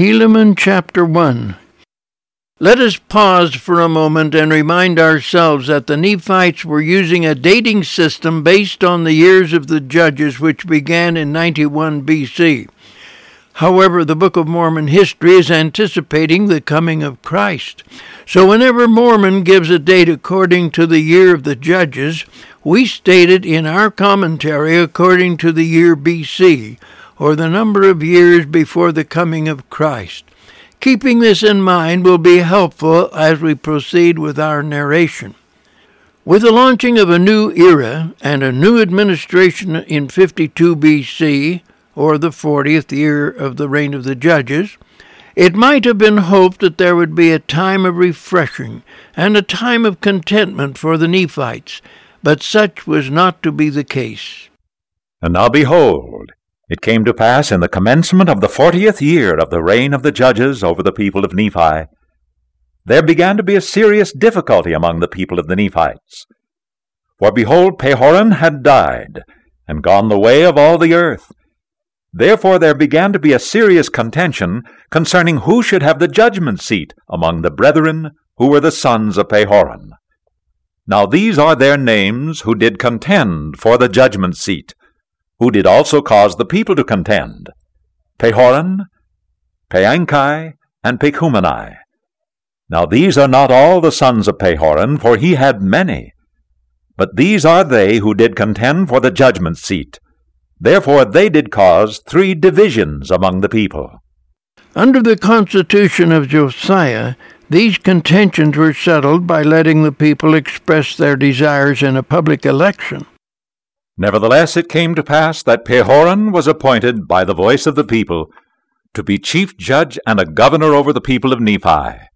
Helaman chapter 1 Let us pause for a moment and remind ourselves that the Nephites were using a dating system based on the years of the judges, which began in 91 BC. However, the Book of Mormon history is anticipating the coming of Christ. So whenever Mormon gives a date according to the year of the judges, we state it in our commentary according to the year BC or the number of years before the coming of Christ. Keeping this in mind will be helpful as we proceed with our narration. With the launching of a new era and a new administration in 52 BC, or the 40th year of the reign of the judges, it might have been hoped that there would be a time of refreshing and a time of contentment for the Nephites, but such was not to be the case. And now behold, it came to pass in the commencement of the fortieth year of the reign of the judges over the people of Nephi, there began to be a serious difficulty among the people of the Nephites. For behold, Pahoran had died, and gone the way of all the earth. Therefore there began to be a serious contention concerning who should have the judgment seat among the brethren who were the sons of Pahoran. Now these are their names who did contend for the judgment seat who did also cause the people to contend Pahoran, Paanchi, and Pacumeni. Now these are not all the sons of Pahoran, for he had many. But these are they who did contend for the judgment seat. Therefore they did cause three divisions among the people. Under the constitution of Mosiah, these contentions were settled by letting the people express their desires in a public election. Nevertheless, it came to pass that Pahoran was appointed by the voice of the people to be chief judge and a governor over the people of Nephi.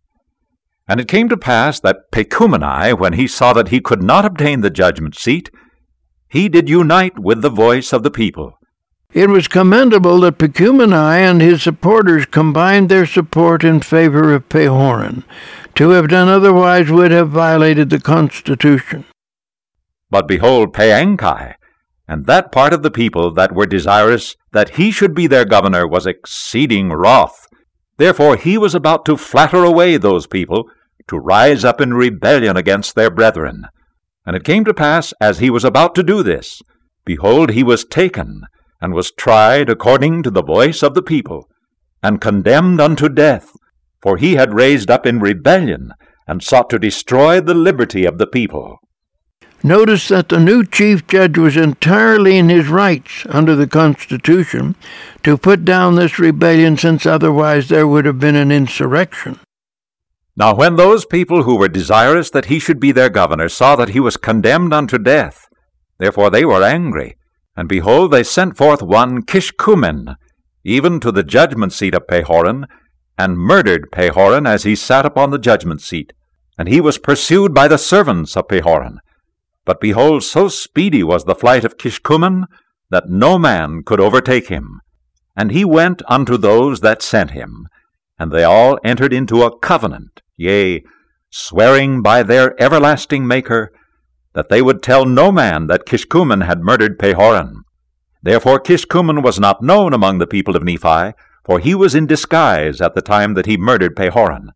And it came to pass that Pacumeni, when he saw that he could not obtain the judgment seat, he did unite with the voice of the people. It was commendable that Pacumeni and his supporters combined their support in favor of Pahoran. To have done otherwise would have violated the Constitution. But behold, Paanchi, and that part of the people that were desirous that he should be their governor was exceeding wroth. Therefore he was about to flatter away those people, to rise up in rebellion against their brethren. And it came to pass, as he was about to do this, behold, he was taken, and was tried according to the voice of the people, and condemned unto death, for he had raised up in rebellion, and sought to destroy the liberty of the people. Notice that the new chief judge was entirely in his rights under the Constitution to put down this rebellion, since otherwise there would have been an insurrection. Now, when those people who were desirous that he should be their governor saw that he was condemned unto death, therefore they were angry. And behold, they sent forth one Kishkumen, even to the judgment seat of Pahoran, and murdered Pahoran as he sat upon the judgment seat. And he was pursued by the servants of Pahoran. But behold, so speedy was the flight of Kishkumen that no man could overtake him. And he went unto those that sent him, and they all entered into a covenant, yea, swearing by their everlasting Maker, that they would tell no man that Kishkumen had murdered Pahoran. Therefore Kishkumen was not known among the people of Nephi, for he was in disguise at the time that he murdered Pahoran.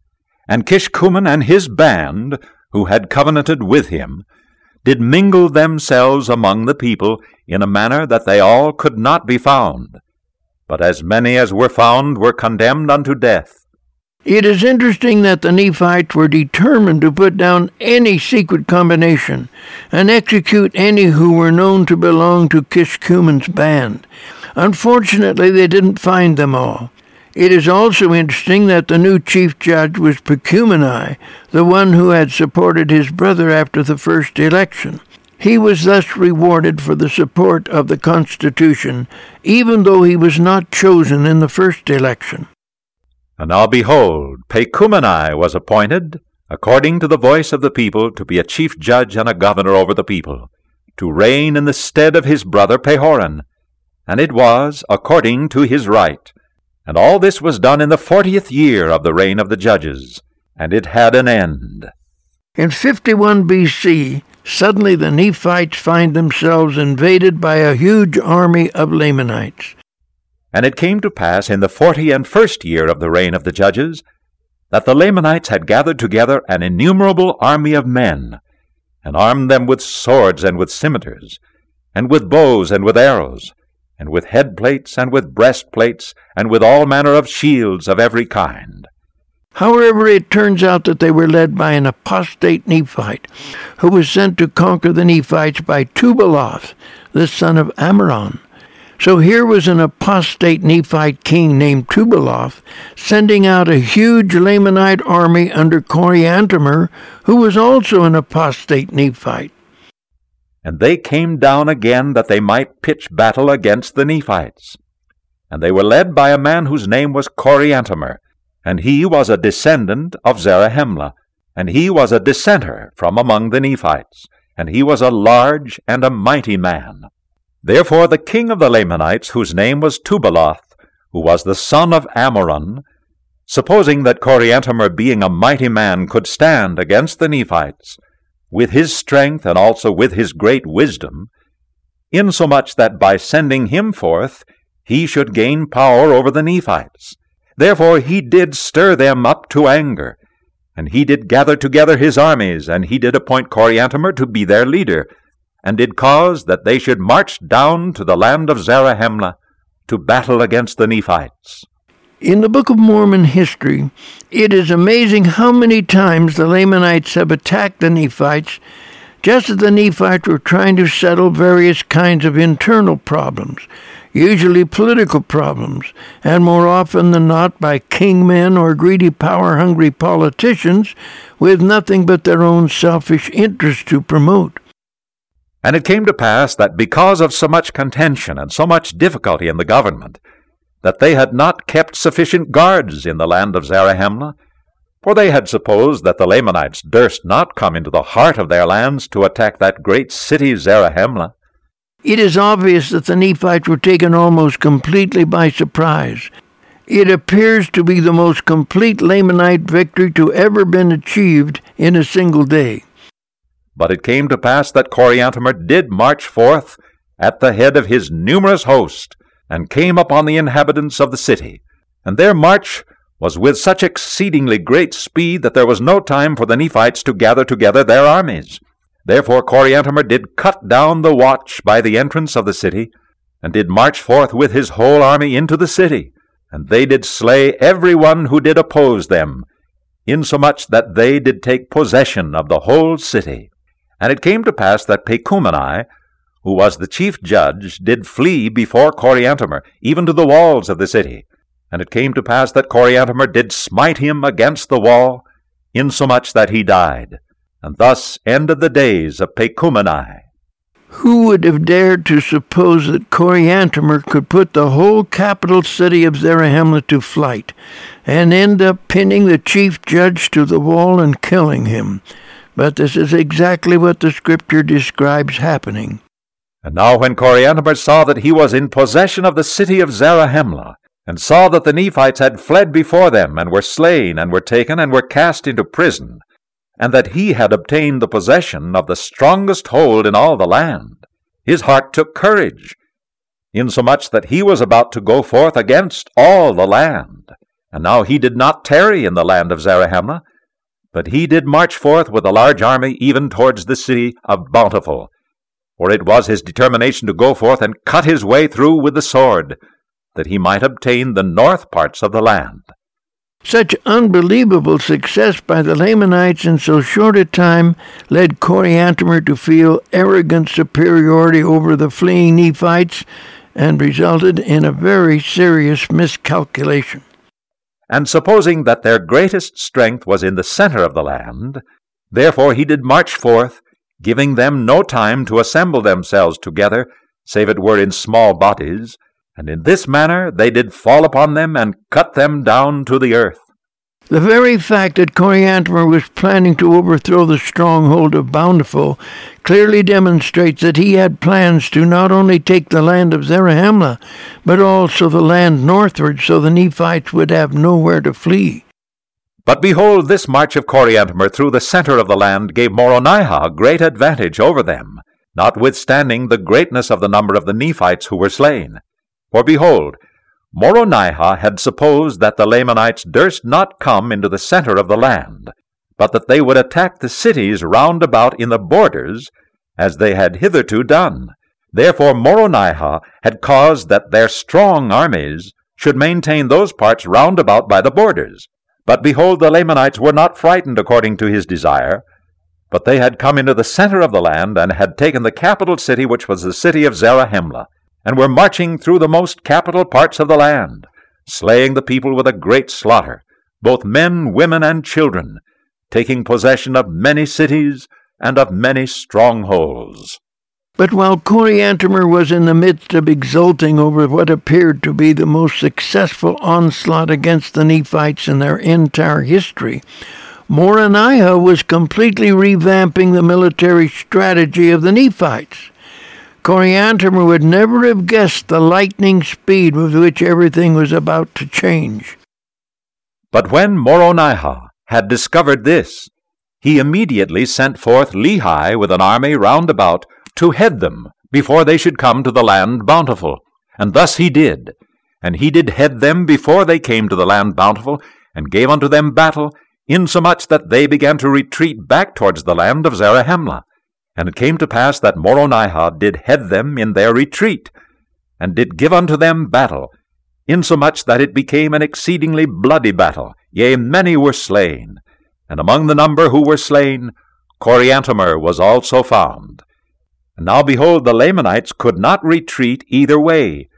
And Kishkumen and his band, who had covenanted with him, did mingle themselves among the people in a manner that they all could not be found. But as many as were found were condemned unto death. It is interesting that the Nephites were determined to put down any secret combination and execute any who were known to belong to Kishkumen's band. Unfortunately, they didn't find them all. It is also interesting that the new chief judge was Pacumeni, the one who had supported his brother after the first election. He was thus rewarded for the support of the Constitution, even though he was not chosen in the first election. And now behold, Pacumeni was appointed, according to the voice of the people, to be a chief judge and a governor over the people, to reign in the stead of his brother Pahoran. And it was according to his right. And all this was done in the fortieth year of the reign of the judges, and it had an end. In 51 BC, suddenly the Nephites find themselves invaded by a huge army of Lamanites. And it came to pass in the forty and first year of the reign of the judges, that the Lamanites had gathered together an innumerable army of men, and armed them with swords and with scimitars, and with bows and with arrows, and with headplates and with breastplates, and with all manner of shields of every kind. However, it turns out that they were led by an apostate Nephite, who was sent to conquer the Nephites by Tubaloth, the son of Ammoron. So here was an apostate Nephite king named Tubaloth sending out a huge Lamanite army under Coriantumr, who was also an apostate Nephite. And they came down again that they might pitch battle against the Nephites. And they were led by a man whose name was Coriantumr, and he was a descendant of Zarahemla, and he was a dissenter from among the Nephites, and he was a large and a mighty man. Therefore the king of the Lamanites, whose name was Tubaloth, who was the son of Ammoron, supposing that Coriantumr, being a mighty man, could stand against the Nephites, with his strength and also with his great wisdom, insomuch that by sending him forth he should gain power over the Nephites. Therefore he did stir them up to anger, and he did gather together his armies, and he did appoint Coriantumr to be their leader, and did cause that they should march down to the land of Zarahemla to battle against the Nephites. In the Book of Mormon history, it is amazing how many times the Lamanites have attacked the Nephites just as the Nephites were trying to settle various kinds of internal problems usually political problems, and more often than not by kingmen or greedy power hungry politicians with nothing but their own selfish interest to promote. And it came to pass that because of so much contention and so much difficulty in the government, that they had not kept sufficient guards in the land of Zarahemla, for they had supposed that the Lamanites durst not come into the heart of their lands to attack that great city Zarahemla. It is obvious that the Nephites were taken almost completely by surprise. It appears to be the most complete Lamanite victory to ever been achieved in a single day. But it came to pass that Coriantumr did march forth at the head of his numerous host, and came upon the inhabitants of the city. And their march was with such exceedingly great speed that there was no time for the Nephites to gather together their armies. Therefore Coriantumr did cut down the watch by the entrance of the city, and did march forth with his whole army into the city, and they did slay every one who did oppose them, insomuch that they did take possession of the whole city. And it came to pass that Pacumeni, who was the chief judge, did flee before Coriantumr, even to the walls of the city. And it came to pass that Coriantumr did smite him against the wall, insomuch that he died. And thus ended the days of Pacumeni. Who would have dared to suppose that Coriantumr could put the whole capital city of Zarahemla to flight, and end up pinning the chief judge to the wall and killing him? But this is exactly what the scripture describes happening. And now when Coriantumr saw that he was in possession of the city of Zarahemla, and saw that the Nephites had fled before them, and were slain, and were taken, and were cast into prison, and that he had obtained the possession of the strongest hold in all the land, his heart took courage, insomuch that he was about to go forth against all the land. And now he did not tarry in the land of Zarahemla, but he did march forth with a large army even towards the city of Bountiful. For it was his determination to go forth and cut his way through with the sword, that he might obtain the north parts of the land. Such unbelievable success by the Lamanites in so short a time led Coriantumr to feel arrogant superiority over the fleeing Nephites and resulted in a very serious miscalculation. And supposing that their greatest strength was in the center of the land, therefore he did march forth, giving them no time to assemble themselves together, save it were in small bodies, and in this manner they did fall upon them and cut them down to the earth. The very fact that Coriantumr was planning to overthrow the stronghold of Bountiful clearly demonstrates that he had plans to not only take the land of Zarahemla, but also the land northward so the Nephites would have nowhere to flee. But behold, this march of Coriantumr through the center of the land gave Moronihah great advantage over them, notwithstanding the greatness of the number of the Nephites who were slain. For behold, Moronihah had supposed that the Lamanites durst not come into the center of the land, but that they would attack the cities round about in the borders, as they had hitherto done. Therefore Moronihah had caused that their strong armies should maintain those parts round about by the borders. But behold, the Lamanites were not frightened according to his desire, but they had come into the center of the land, and had taken the capital city, which was the city of Zarahemla, and were marching through the most capital parts of the land, slaying the people with a great slaughter, both men, women, and children, taking possession of many cities and of many strongholds. But while Coriantumr was in the midst of exulting over what appeared to be the most successful onslaught against the Nephites in their entire history, Moronihah was completely revamping the military strategy of the Nephites. Coriantumr would never have guessed the lightning speed with which everything was about to change. But when Moronihah had discovered this, he immediately sent forth Lehi with an army round about to head them before they should come to the land bountiful. And thus he did. And he did head them before they came to the land bountiful, and gave unto them battle, insomuch that they began to retreat back towards the land of Zarahemla. And it came to pass that Moronihah did head them in their retreat, and did give unto them battle, insomuch that it became an exceedingly bloody battle, yea, many were slain. And among the number who were slain, Coriantumr was also found. And now behold, the Lamanites could not retreat either way,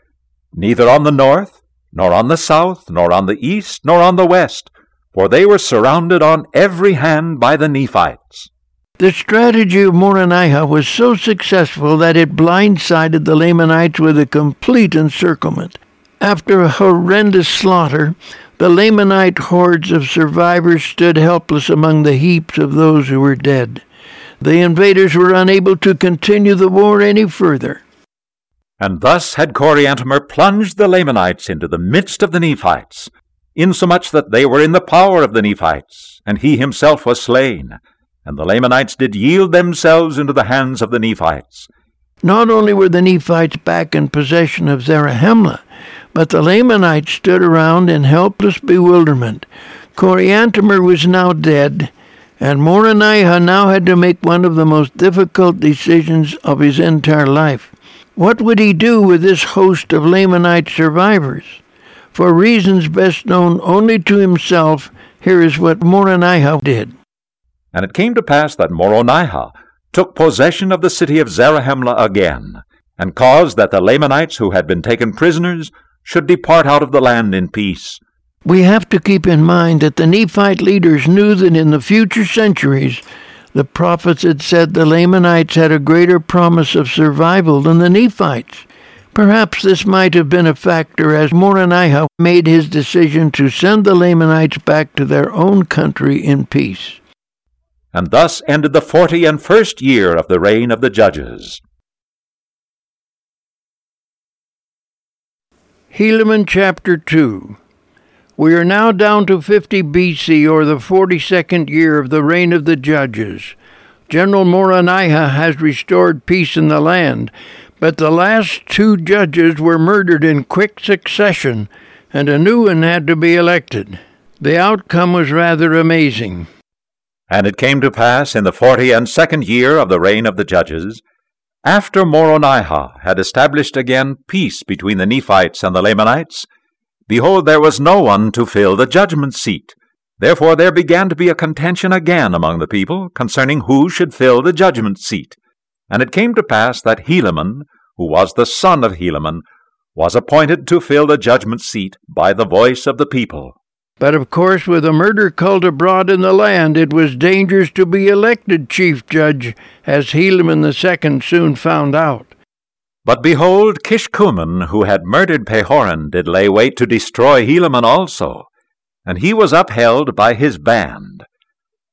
neither on the north, nor on the south, nor on the east, nor on the west, for they were surrounded on every hand by the Nephites. The strategy of Moronihah was so successful that it blindsided the Lamanites with a complete encirclement. After a horrendous slaughter, the Lamanite hordes of survivors stood helpless among the heaps of those who were dead. The invaders were unable to continue the war any further. And thus had Coriantumr plunged the Lamanites into the midst of the Nephites, insomuch that they were in the power of the Nephites, and he himself was slain. And the Lamanites did yield themselves into the hands of the Nephites. Not only were the Nephites back in possession of Zarahemla, but the Lamanites stood around in helpless bewilderment. Coriantumr was now dead, and Moronihah now had to make one of the most difficult decisions of his entire life. What would he do with this host of Lamanite survivors? For reasons best known only to himself, here is what Moronihah did. And it came to pass that Moronihah took possession of the city of Zarahemla again, and caused that the Lamanites who had been taken prisoners should depart out of the land in peace, we have to keep in mind that the Nephite leaders knew that in the future centuries the prophets had said the Lamanites had a greater promise of survival than the Nephites. Perhaps this might have been a factor as Moronihah made his decision to send the Lamanites back to their own country in peace. And thus ended the forty and first year of the reign of the judges. Helaman chapter 2 we are now down to 50 BC, or the 42nd year of the reign of the judges. General Moronihah has restored peace in the land, but the last two judges were murdered in quick succession, and a new one had to be elected. The outcome was rather amazing. And it came to pass in the forty and second year of the reign of the judges, after Moronihah had established again peace between the Nephites and the Lamanites, Behold, there was no one to fill the judgment seat. Therefore there began to be a contention again among the people concerning who should fill the judgment seat. And it came to pass that Helaman, who was the son of Helaman, was appointed to fill the judgment seat by the voice of the people. But of course, with a murder cult abroad in the land, it was dangerous to be elected chief judge, as Helaman II soon found out. But behold, Kishkumen, who had murdered Pahoran, did lay wait to destroy Helaman also, and he was upheld by his band,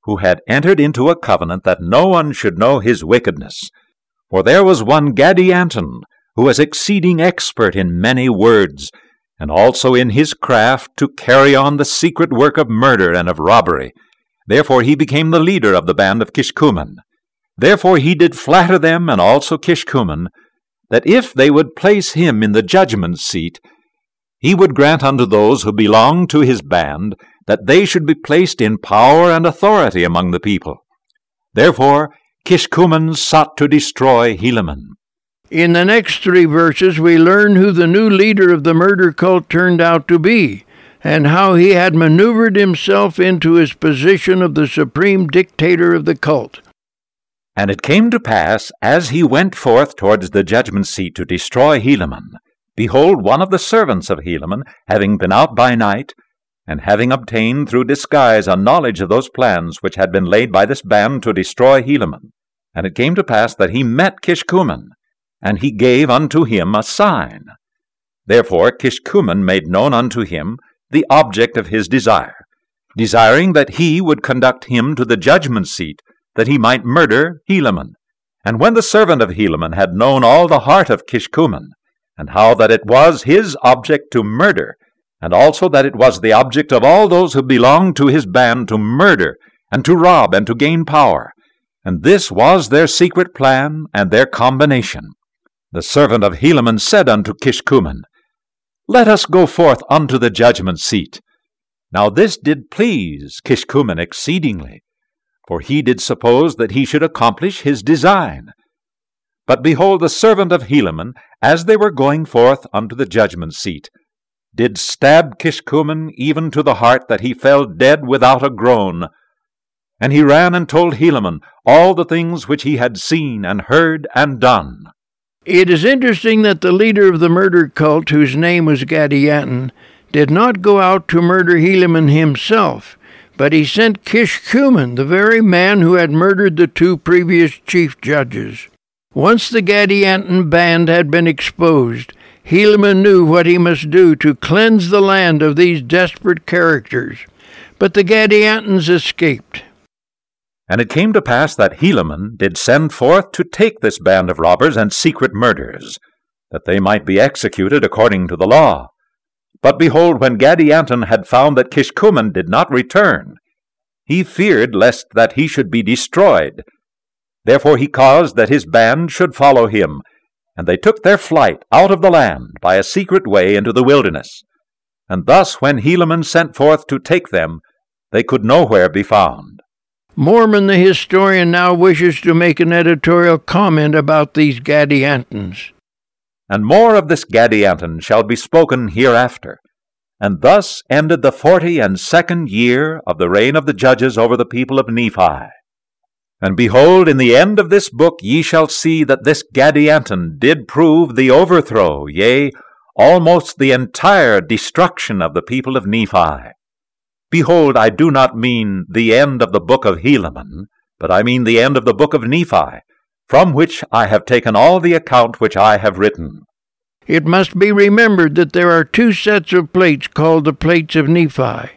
who had entered into a covenant that no one should know his wickedness. For there was one Gadianton, who was exceeding expert in many words, and also in his craft to carry on the secret work of murder and of robbery. Therefore he became the leader of the band of Kishkumen. Therefore he did flatter them, and also Kishkumen, that if they would place him in the judgment seat, he would grant unto those who belonged to his band that they should be placed in power and authority among the people. Therefore, Kishkumen sought to destroy Helaman. In the next three verses, we learn who the new leader of the murder cult turned out to be, and how he had maneuvered himself into his position of the supreme dictator of the cult. And it came to pass, as he went forth towards the judgment seat to destroy Helaman, behold, one of the servants of Helaman, having been out by night, and having obtained through disguise a knowledge of those plans which had been laid by this band to destroy Helaman, and it came to pass that he met Kishkumen, and he gave unto him a sign. Therefore Kishkumen made known unto him the object of his desire, desiring that he would conduct him to the judgment seat, that he might murder Helaman. And when the servant of Helaman had known all the heart of Kishkumen, and how that it was his object to murder, and also that it was the object of all those who belonged to his band to murder, and to rob, and to gain power, and this was their secret plan and their combination. The servant of Helaman said unto Kishkumen, Let us go forth unto the judgment seat. Now this did please Kishkumen exceedingly, for he did suppose that he should accomplish his design. But behold, the servant of Helaman, as they were going forth unto the judgment seat, did stab Kishkumen even to the heart that he fell dead without a groan, and he ran and told Helaman all the things which he had seen and heard and done. It is interesting that the leader of the murder cult, whose name was Gadianton, did not go out to murder Helaman himself, but he sent Kishkumen, the very man who had murdered the two previous chief judges. Once the Gadianton band had been exposed, Helaman knew what he must do to cleanse the land of these desperate characters. But the Gadiantons escaped. And it came to pass that Helaman did send forth to take this band of robbers and secret murderers, that they might be executed according to the law. But behold, when Gadianton had found that Kishkumen did not return, he feared lest that he should be destroyed. Therefore he caused that his band should follow him, and they took their flight out of the land by a secret way into the wilderness. And thus, when Helaman sent forth to take them, they could nowhere be found. Mormon the historian now wishes to make an editorial comment about these Gadiantons. And more of this Gadianton shall be spoken hereafter. And thus ended the forty and second year of the reign of the judges over the people of Nephi. And behold, in the end of this book ye shall see that this Gadianton did prove the overthrow, yea, almost the entire destruction of the people of Nephi. Behold, I do not mean the end of the book of Helaman, but I mean the end of the book of Nephi, from which I have taken all the account which I have written. It must be remembered that there are two sets of plates called the plates of Nephi.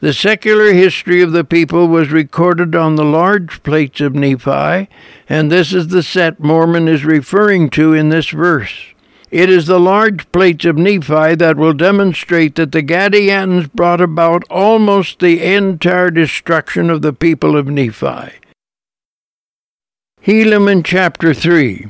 The secular history of the people was recorded on the large plates of Nephi, and this is the set Mormon is referring to in this verse. It is the large plates of Nephi that will demonstrate that the Gadiantons brought about almost the entire destruction of the people of Nephi. Helaman chapter 3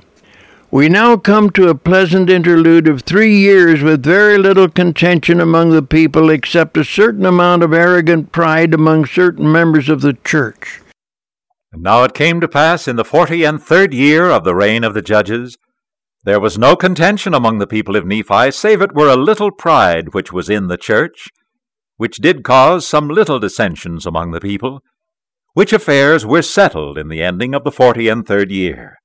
We now come to a pleasant interlude of three years with very little contention among the people except a certain amount of arrogant pride among certain members of the church. And now it came to pass in the forty and third year of the reign of the judges there was no contention among the people of Nephi, save it were a little pride which was in the church, which did cause some little dissensions among the people, which affairs were settled in the ending of the forty and third year.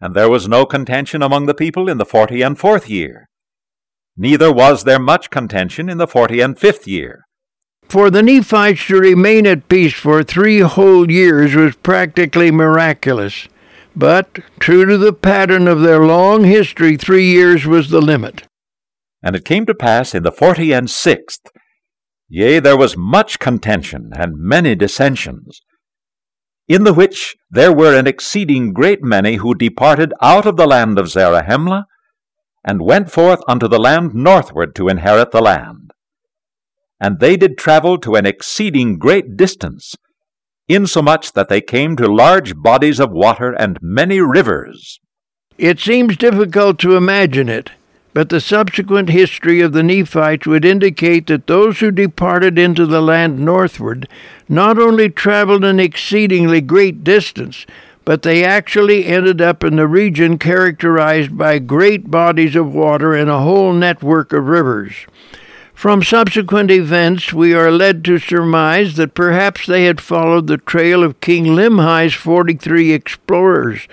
And there was no contention among the people in the forty and fourth year. Neither was there much contention in the forty and fifth year. For the Nephites to remain at peace for three whole years was practically miraculous. But, true to the pattern of their long history, three years was the limit. And it came to pass in the forty and sixth, yea, there was much contention and many dissensions, in the which there were an exceeding great many who departed out of the land of Zarahemla, and went forth unto the land northward to inherit the land. And they did travel to an exceeding great distance, insomuch that they came to large bodies of water and many rivers. It seems difficult to imagine it, but the subsequent history of the Nephites would indicate that those who departed into the land northward not only traveled an exceedingly great distance, but they actually ended up in the region characterized by great bodies of water and a whole network of rivers. From subsequent events, we are led to surmise that perhaps they had followed the trail of King Limhi's 43 explorers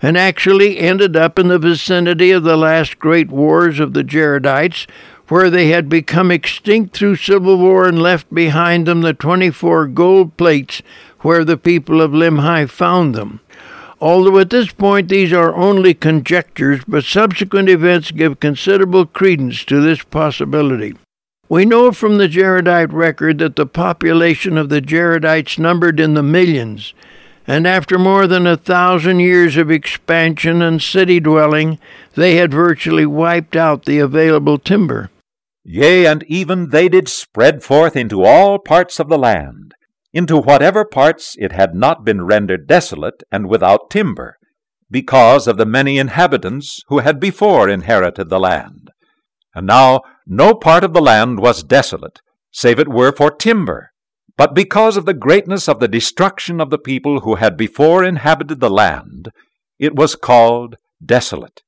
and actually ended up in the vicinity of the last great wars of the Jaredites, where they had become extinct through civil war and left behind them the 24 gold plates where the people of Limhi found them. Although at this point these are only conjectures, but subsequent events give considerable credence to this possibility. We know from the Jaredite record that the population of the Jaredites numbered in the millions, and after more than a thousand years of expansion and city dwelling, they had virtually wiped out the available timber. Yea, and even they did spread forth into all parts of the land, into whatever parts it had not been rendered desolate and without timber, because of the many inhabitants who had before inherited the land. And now no part of the land was desolate, save it were for timber, but because of the greatness of the destruction of the people who had before inhabited the land, it was called desolate.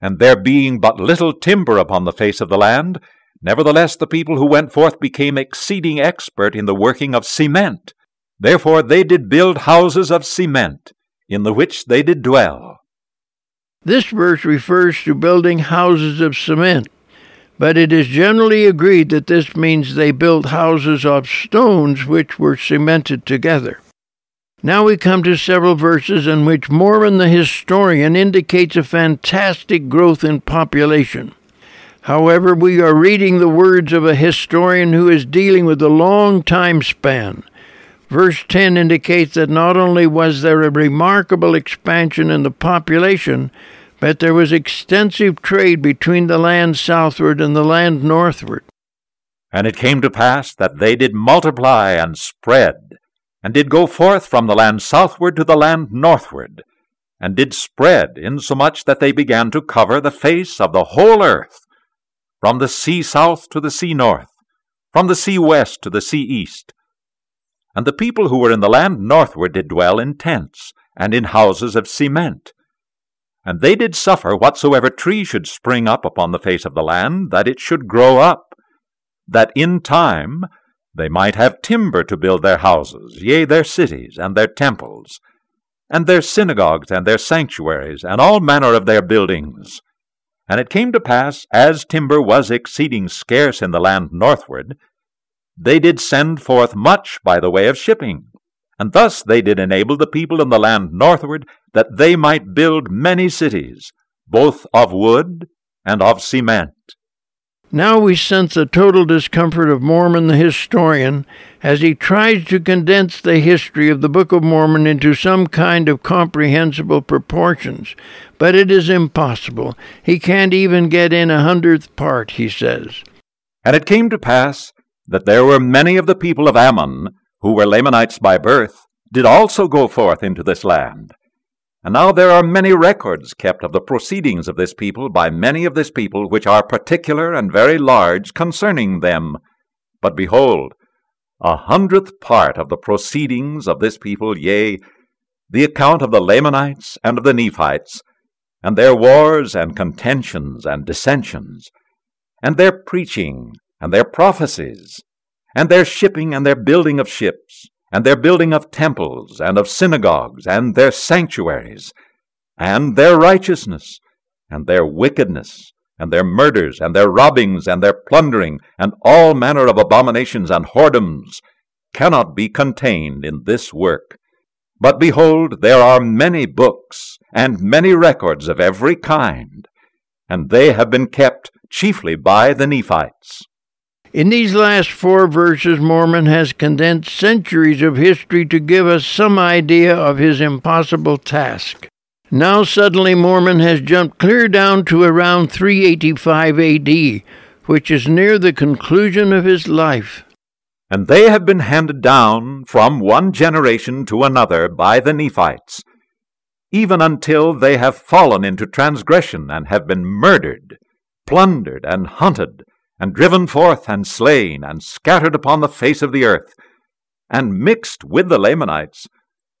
And there being but little timber upon the face of the land, nevertheless the people who went forth became exceeding expert in the working of cement. Therefore they did build houses of cement, in the which they did dwell. This verse refers to building houses of cement but it is generally agreed that this means they built houses of stones which were cemented together. Now we come to several verses in which Mormon the historian indicates a fantastic growth in population. However, we are reading the words of a historian who is dealing with a long time span. Verse 10 indicates that not only was there a remarkable expansion in the population, but there was extensive trade between the land southward and the land northward. And it came to pass that they did multiply and spread, and did go forth from the land southward to the land northward, and did spread, insomuch that they began to cover the face of the whole earth, from the sea south to the sea north, from the sea west to the sea east. And the people who were in the land northward did dwell in tents, and in houses of cement, and they did suffer whatsoever tree should spring up upon the face of the land, that it should grow up, that in time they might have timber to build their houses, yea, their cities, and their temples, and their synagogues, and their sanctuaries, and all manner of their buildings. And it came to pass, as timber was exceeding scarce in the land northward, they did send forth much by the way of shipping, and thus they did enable the people in the land northward that they might build many cities, both of wood and of cement. Now we sense the total discomfort of Mormon the historian as he tries to condense the history of the Book of Mormon into some kind of comprehensible proportions. But it is impossible. He can't even get in a hundredth part, he says. And it came to pass that there were many of the people of Ammon who were Lamanites by birth, did also go forth into this land. And now there are many records kept of the proceedings of this people by many of this people, which are particular and very large concerning them. But behold, a hundredth part of the proceedings of this people, yea, the account of the Lamanites and of the Nephites, and their wars and contentions and dissensions, and their preaching and their prophecies, and their shipping and their building of ships, and their building of temples and of synagogues, and their sanctuaries, and their righteousness, and their wickedness, and their murders, and their robbings, and their plundering, and all manner of abominations and whoredoms, cannot be contained in this work. But behold, there are many books, and many records of every kind, and they have been kept chiefly by the Nephites. In these last four verses, Mormon has condensed centuries of history to give us some idea of his impossible task. Now, suddenly, Mormon has jumped clear down to around 385 AD, which is near the conclusion of his life. And they have been handed down from one generation to another by the Nephites, even until they have fallen into transgression and have been murdered plundered and hunted, and driven forth and slain, and scattered upon the face of the earth, and mixed with the Lamanites,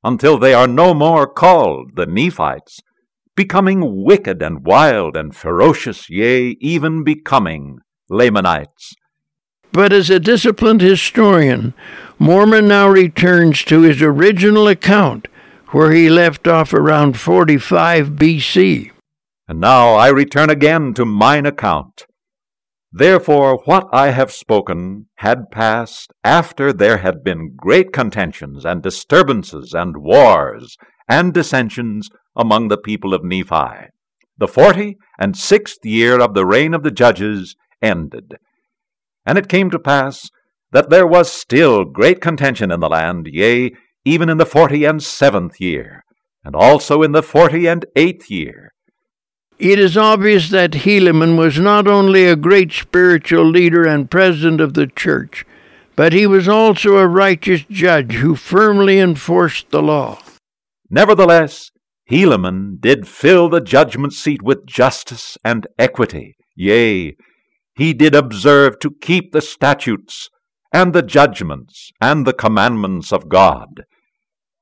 until they are no more called the Nephites, becoming wicked and wild and ferocious, yea, even becoming Lamanites. But as a disciplined historian, Mormon now returns to his original account, where he left off around 45 BC. And now I return again to mine account. Therefore, what I have spoken had passed after there had been great contentions and disturbances and wars and dissensions among the people of Nephi. The forty and sixth year of the reign of the judges ended. And it came to pass that there was still great contention in the land, yea, even in the forty and seventh year, and also in the forty and eighth year it is obvious that Helaman was not only a great spiritual leader and president of the church, but he was also a righteous judge who firmly enforced the law. Nevertheless, Helaman did fill the judgment seat with justice and equity. Yea, he did observe to keep the statutes and the judgments and the commandments of God.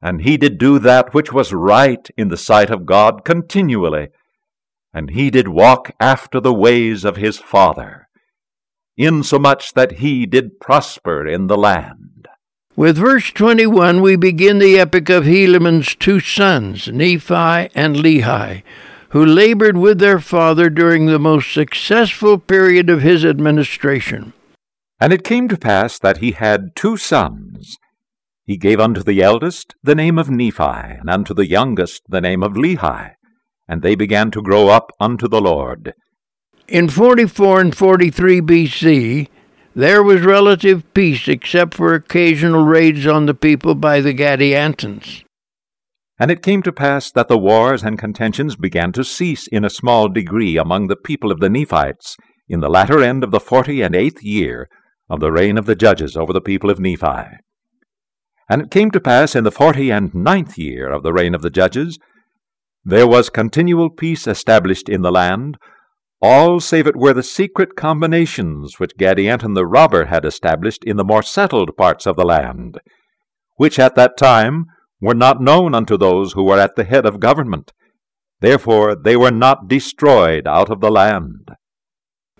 And he did do that which was right in the sight of God continually and he did walk after the ways of his father, insomuch that he did prosper in the land. With verse 21, we begin the epic of Helaman's two sons, Nephi and Lehi, who labored with their father during the most successful period of his administration. And it came to pass that he had two sons. He gave unto the eldest the name of Nephi, and unto the youngest the name of Lehi and they began to grow up unto the Lord. In 44 and 43 BC, there was relative peace except for occasional raids on the people by the Gadiantons. And it came to pass that the wars and contentions began to cease in a small degree among the people of the Nephites in the latter end of the forty and eighth year of the reign of the judges over the people of Nephi. And it came to pass in the forty and ninth year of the reign of the judges there was continual peace established in the land, all save it were the secret combinations which Gadianton the robber had established in the more settled parts of the land, which at that time were not known unto those who were at the head of government. Therefore they were not destroyed out of the land.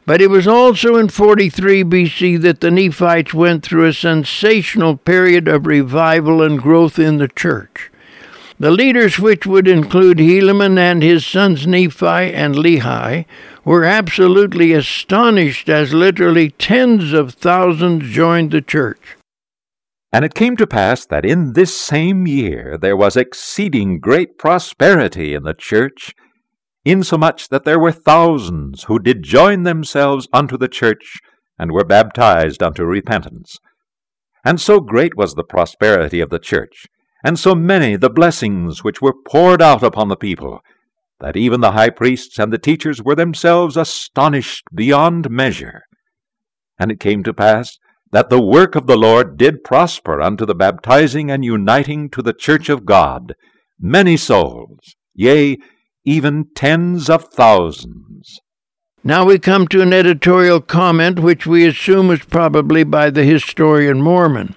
But it was also in 43 BC that the Nephites went through a sensational period of revival and growth in the church. The leaders, which would include Helaman and his sons Nephi and Lehi, were absolutely astonished as literally tens of thousands joined the church. And it came to pass that in this same year there was exceeding great prosperity in the church, insomuch that there were thousands who did join themselves unto the church, and were baptized unto repentance. And so great was the prosperity of the church, and so many the blessings which were poured out upon the people, that even the high priests and the teachers were themselves astonished beyond measure. And it came to pass that the work of the Lord did prosper unto the baptizing and uniting to the church of God many souls, yea, even tens of thousands. Now we come to an editorial comment which we assume is probably by the historian Mormon.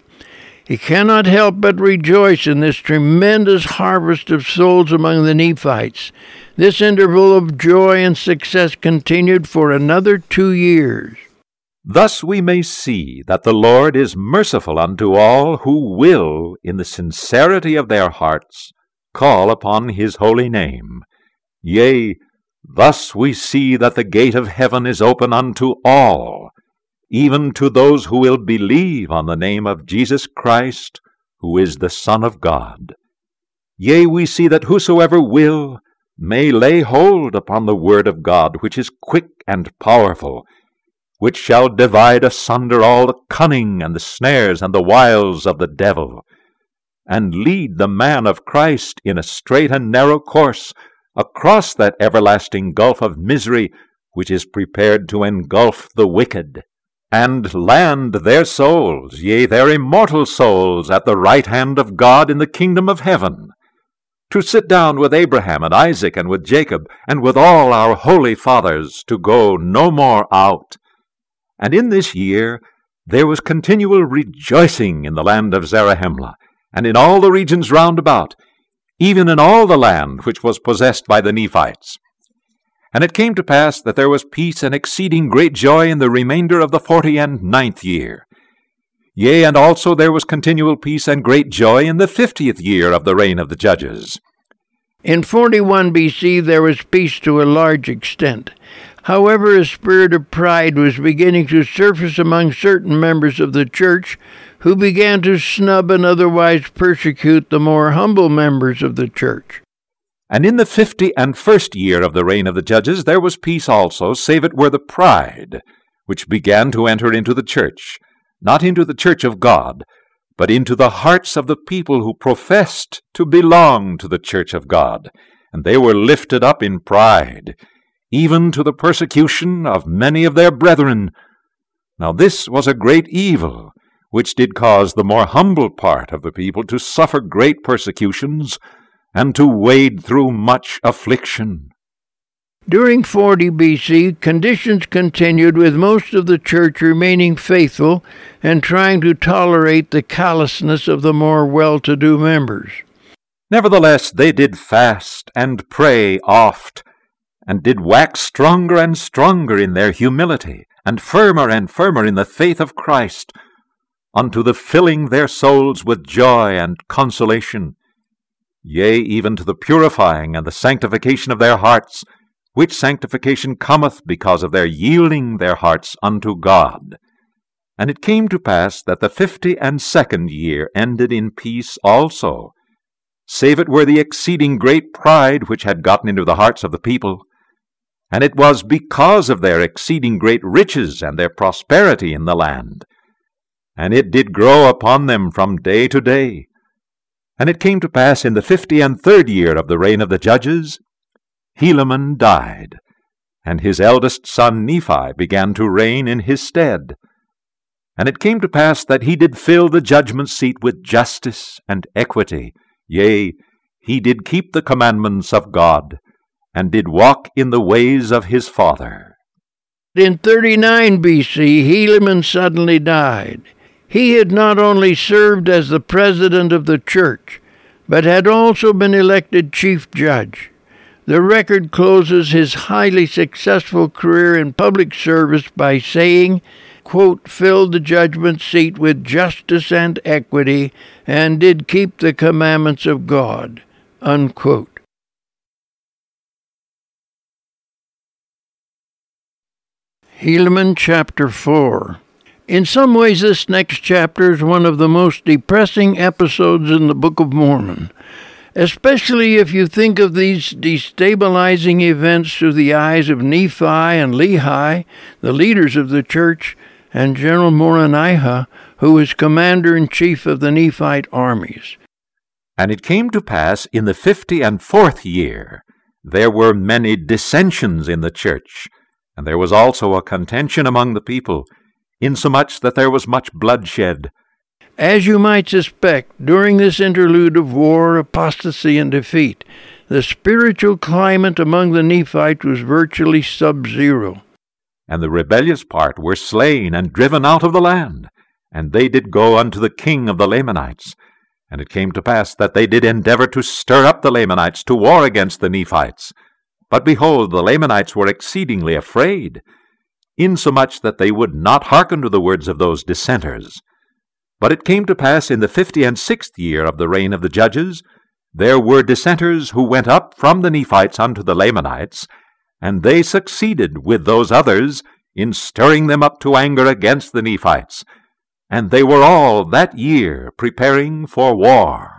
He cannot help but rejoice in this tremendous harvest of souls among the Nephites. This interval of joy and success continued for another two years. Thus we may see that the Lord is merciful unto all who will, in the sincerity of their hearts, call upon his holy name. Yea, thus we see that the gate of heaven is open unto all, even to those who will believe on the name of Jesus Christ, who is the Son of God. Yea, we see that whosoever will may lay hold upon the word of God, which is quick and powerful, which shall divide asunder all the cunning and the snares and the wiles of the devil, and lead the man of Christ in a straight and narrow course across that everlasting gulf of misery which is prepared to engulf the wicked and land their souls, yea, their immortal souls, at the right hand of God in the kingdom of heaven, to sit down with Abraham and Isaac and with Jacob and with all our holy fathers to go no more out. And in this year there was continual rejoicing in the land of Zarahemla, and in all the regions round about, even in all the land which was possessed by the Nephites. And it came to pass that there was peace and exceeding great joy in the remainder of the forty and ninth year. Yea, and also there was continual peace and great joy in the fiftieth year of the reign of the judges. In 41 BC, there was peace to a large extent. However, a spirit of pride was beginning to surface among certain members of the church who began to snub and otherwise persecute the more humble members of the church. And in the fifty and first year of the reign of the judges there was peace also, save it were the pride which began to enter into the church, not into the church of God, but into the hearts of the people who professed to belong to the church of God, and they were lifted up in pride, even to the persecution of many of their brethren. Now this was a great evil, which did cause the more humble part of the people to suffer great persecutions, and to wade through much affliction. During 40 BC, conditions continued with most of the church remaining faithful and trying to tolerate the callousness of the more well to do members. Nevertheless, they did fast and pray oft, and did wax stronger and stronger in their humility, and firmer and firmer in the faith of Christ, unto the filling their souls with joy and consolation, yea, even to the purifying and the sanctification of their hearts, which sanctification cometh because of their yielding their hearts unto God. And it came to pass that the fifty and second year ended in peace also, save it were the exceeding great pride which had gotten into the hearts of the people. And it was because of their exceeding great riches and their prosperity in the land and it did grow upon them from day to day. And it came to pass in the fifty and third year of the reign of the judges, Helaman died, and his eldest son Nephi began to reign in his stead. And it came to pass that he did fill the judgment seat with justice and equity, yea, he did keep the commandments of God, and did walk in the ways of his father. In 39 BC, Helaman suddenly died. He had not only served as the president of the church, but had also been elected chief judge. The record closes his highly successful career in public service by saying, quote, filled the judgment seat with justice and equity, and did keep the commandments of God, unquote. Helaman chapter 4 in some ways, this next chapter is one of the most depressing episodes in the Book of Mormon, especially if you think of these destabilizing events through the eyes of Nephi and Lehi, the leaders of the church, and General Moronihah, who was commander in chief of the Nephite armies. And it came to pass in the fifty and fourth year, there were many dissensions in the church, and there was also a contention among the people insomuch that there was much bloodshed. As you might suspect, during this interlude of war, apostasy, and defeat, the spiritual climate among the Nephites was virtually sub zero. And the rebellious part were slain and driven out of the land, and they did go unto the king of the Lamanites. And it came to pass that they did endeavor to stir up the Lamanites to war against the Nephites. But behold, the Lamanites were exceedingly afraid, insomuch that they would not hearken to the words of those dissenters. But it came to pass in the fifty and sixth year of the reign of the judges, there were dissenters who went up from the Nephites unto the Lamanites, and they succeeded with those others in stirring them up to anger against the Nephites, and they were all that year preparing for war.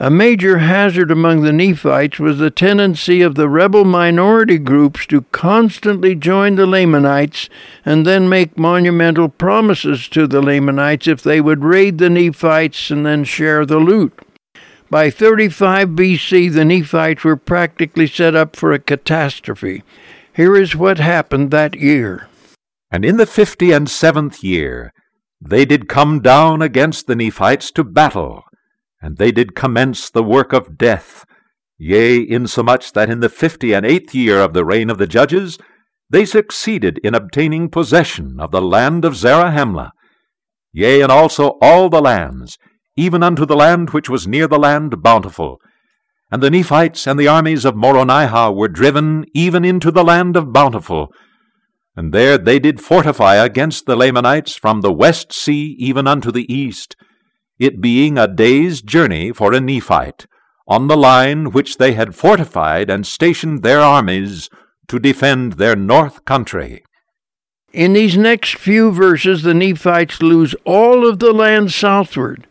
A major hazard among the Nephites was the tendency of the rebel minority groups to constantly join the Lamanites and then make monumental promises to the Lamanites if they would raid the Nephites and then share the loot. By 35 BC, the Nephites were practically set up for a catastrophe. Here is what happened that year. And in the fifty and seventh year, they did come down against the Nephites to battle and they did commence the work of death, Yea, insomuch that in the fifty and eighth year of the reign of the judges, they succeeded in obtaining possession of the land of Zarahemla, yea, and also all the lands, even unto the land which was near the land bountiful. And the Nephites and the armies of Moronihah were driven even into the land of bountiful. And there they did fortify against the Lamanites from the west sea even unto the east, it being a day's journey for a Nephite on the line which they had fortified and stationed their armies to defend their north country. In these next few verses, the Nephites lose all of the land southward,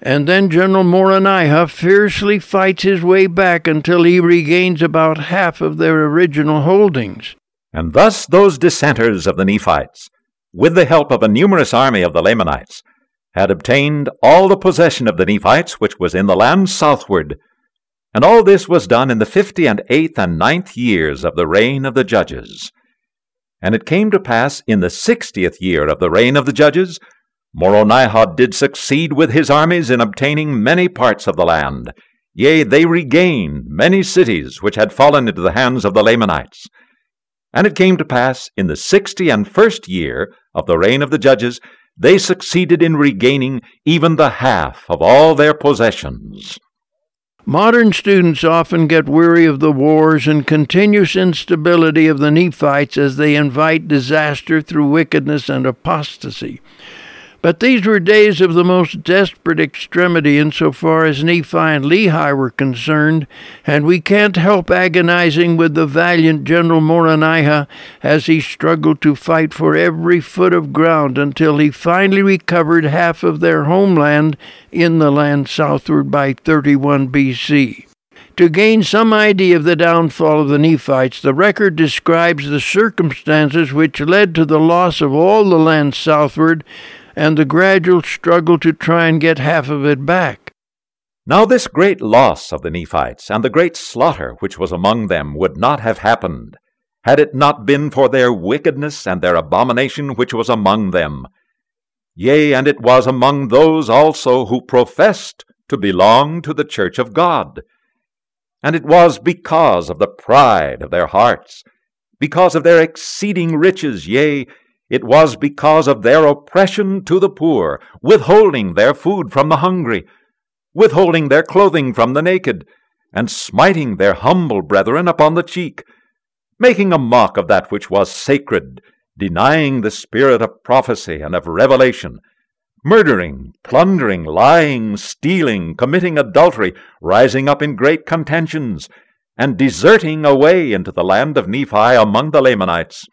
and then General Moronihah fiercely fights his way back until he regains about half of their original holdings. And thus those dissenters of the Nephites, with the help of a numerous army of the Lamanites, had obtained all the possession of the Nephites which was in the land southward, and all this was done in the fifty and eighth and ninth years of the reign of the judges. And it came to pass in the sixtieth year of the reign of the judges, Moronihah did succeed with his armies in obtaining many parts of the land. Yea, they regained many cities which had fallen into the hands of the Lamanites. And it came to pass in the sixty and first year of the reign of the judges, they succeeded in regaining even the half of all their possessions. Modern students often get weary of the wars and continuous instability of the Nephites as they invite disaster through wickedness and apostasy. But these were days of the most desperate extremity insofar as Nephi and Lehi were concerned, and we can't help agonizing with the valiant General Moronihah as he struggled to fight for every foot of ground until he finally recovered half of their homeland in the land southward by 31 BC. To gain some idea of the downfall of the Nephites, the record describes the circumstances which led to the loss of all the land southward and the gradual struggle to try and get half of it back. Now, this great loss of the Nephites and the great slaughter which was among them would not have happened had it not been for their wickedness and their abomination which was among them. Yea, and it was among those also who professed to belong to the church of God. And it was because of the pride of their hearts, because of their exceeding riches, yea, it was because of their oppression to the poor, withholding their food from the hungry, withholding their clothing from the naked, and smiting their humble brethren upon the cheek, making a mock of that which was sacred, denying the spirit of prophecy and of revelation, murdering, plundering, lying, stealing, committing adultery, rising up in great contentions, and deserting away into the land of Nephi among the Lamanites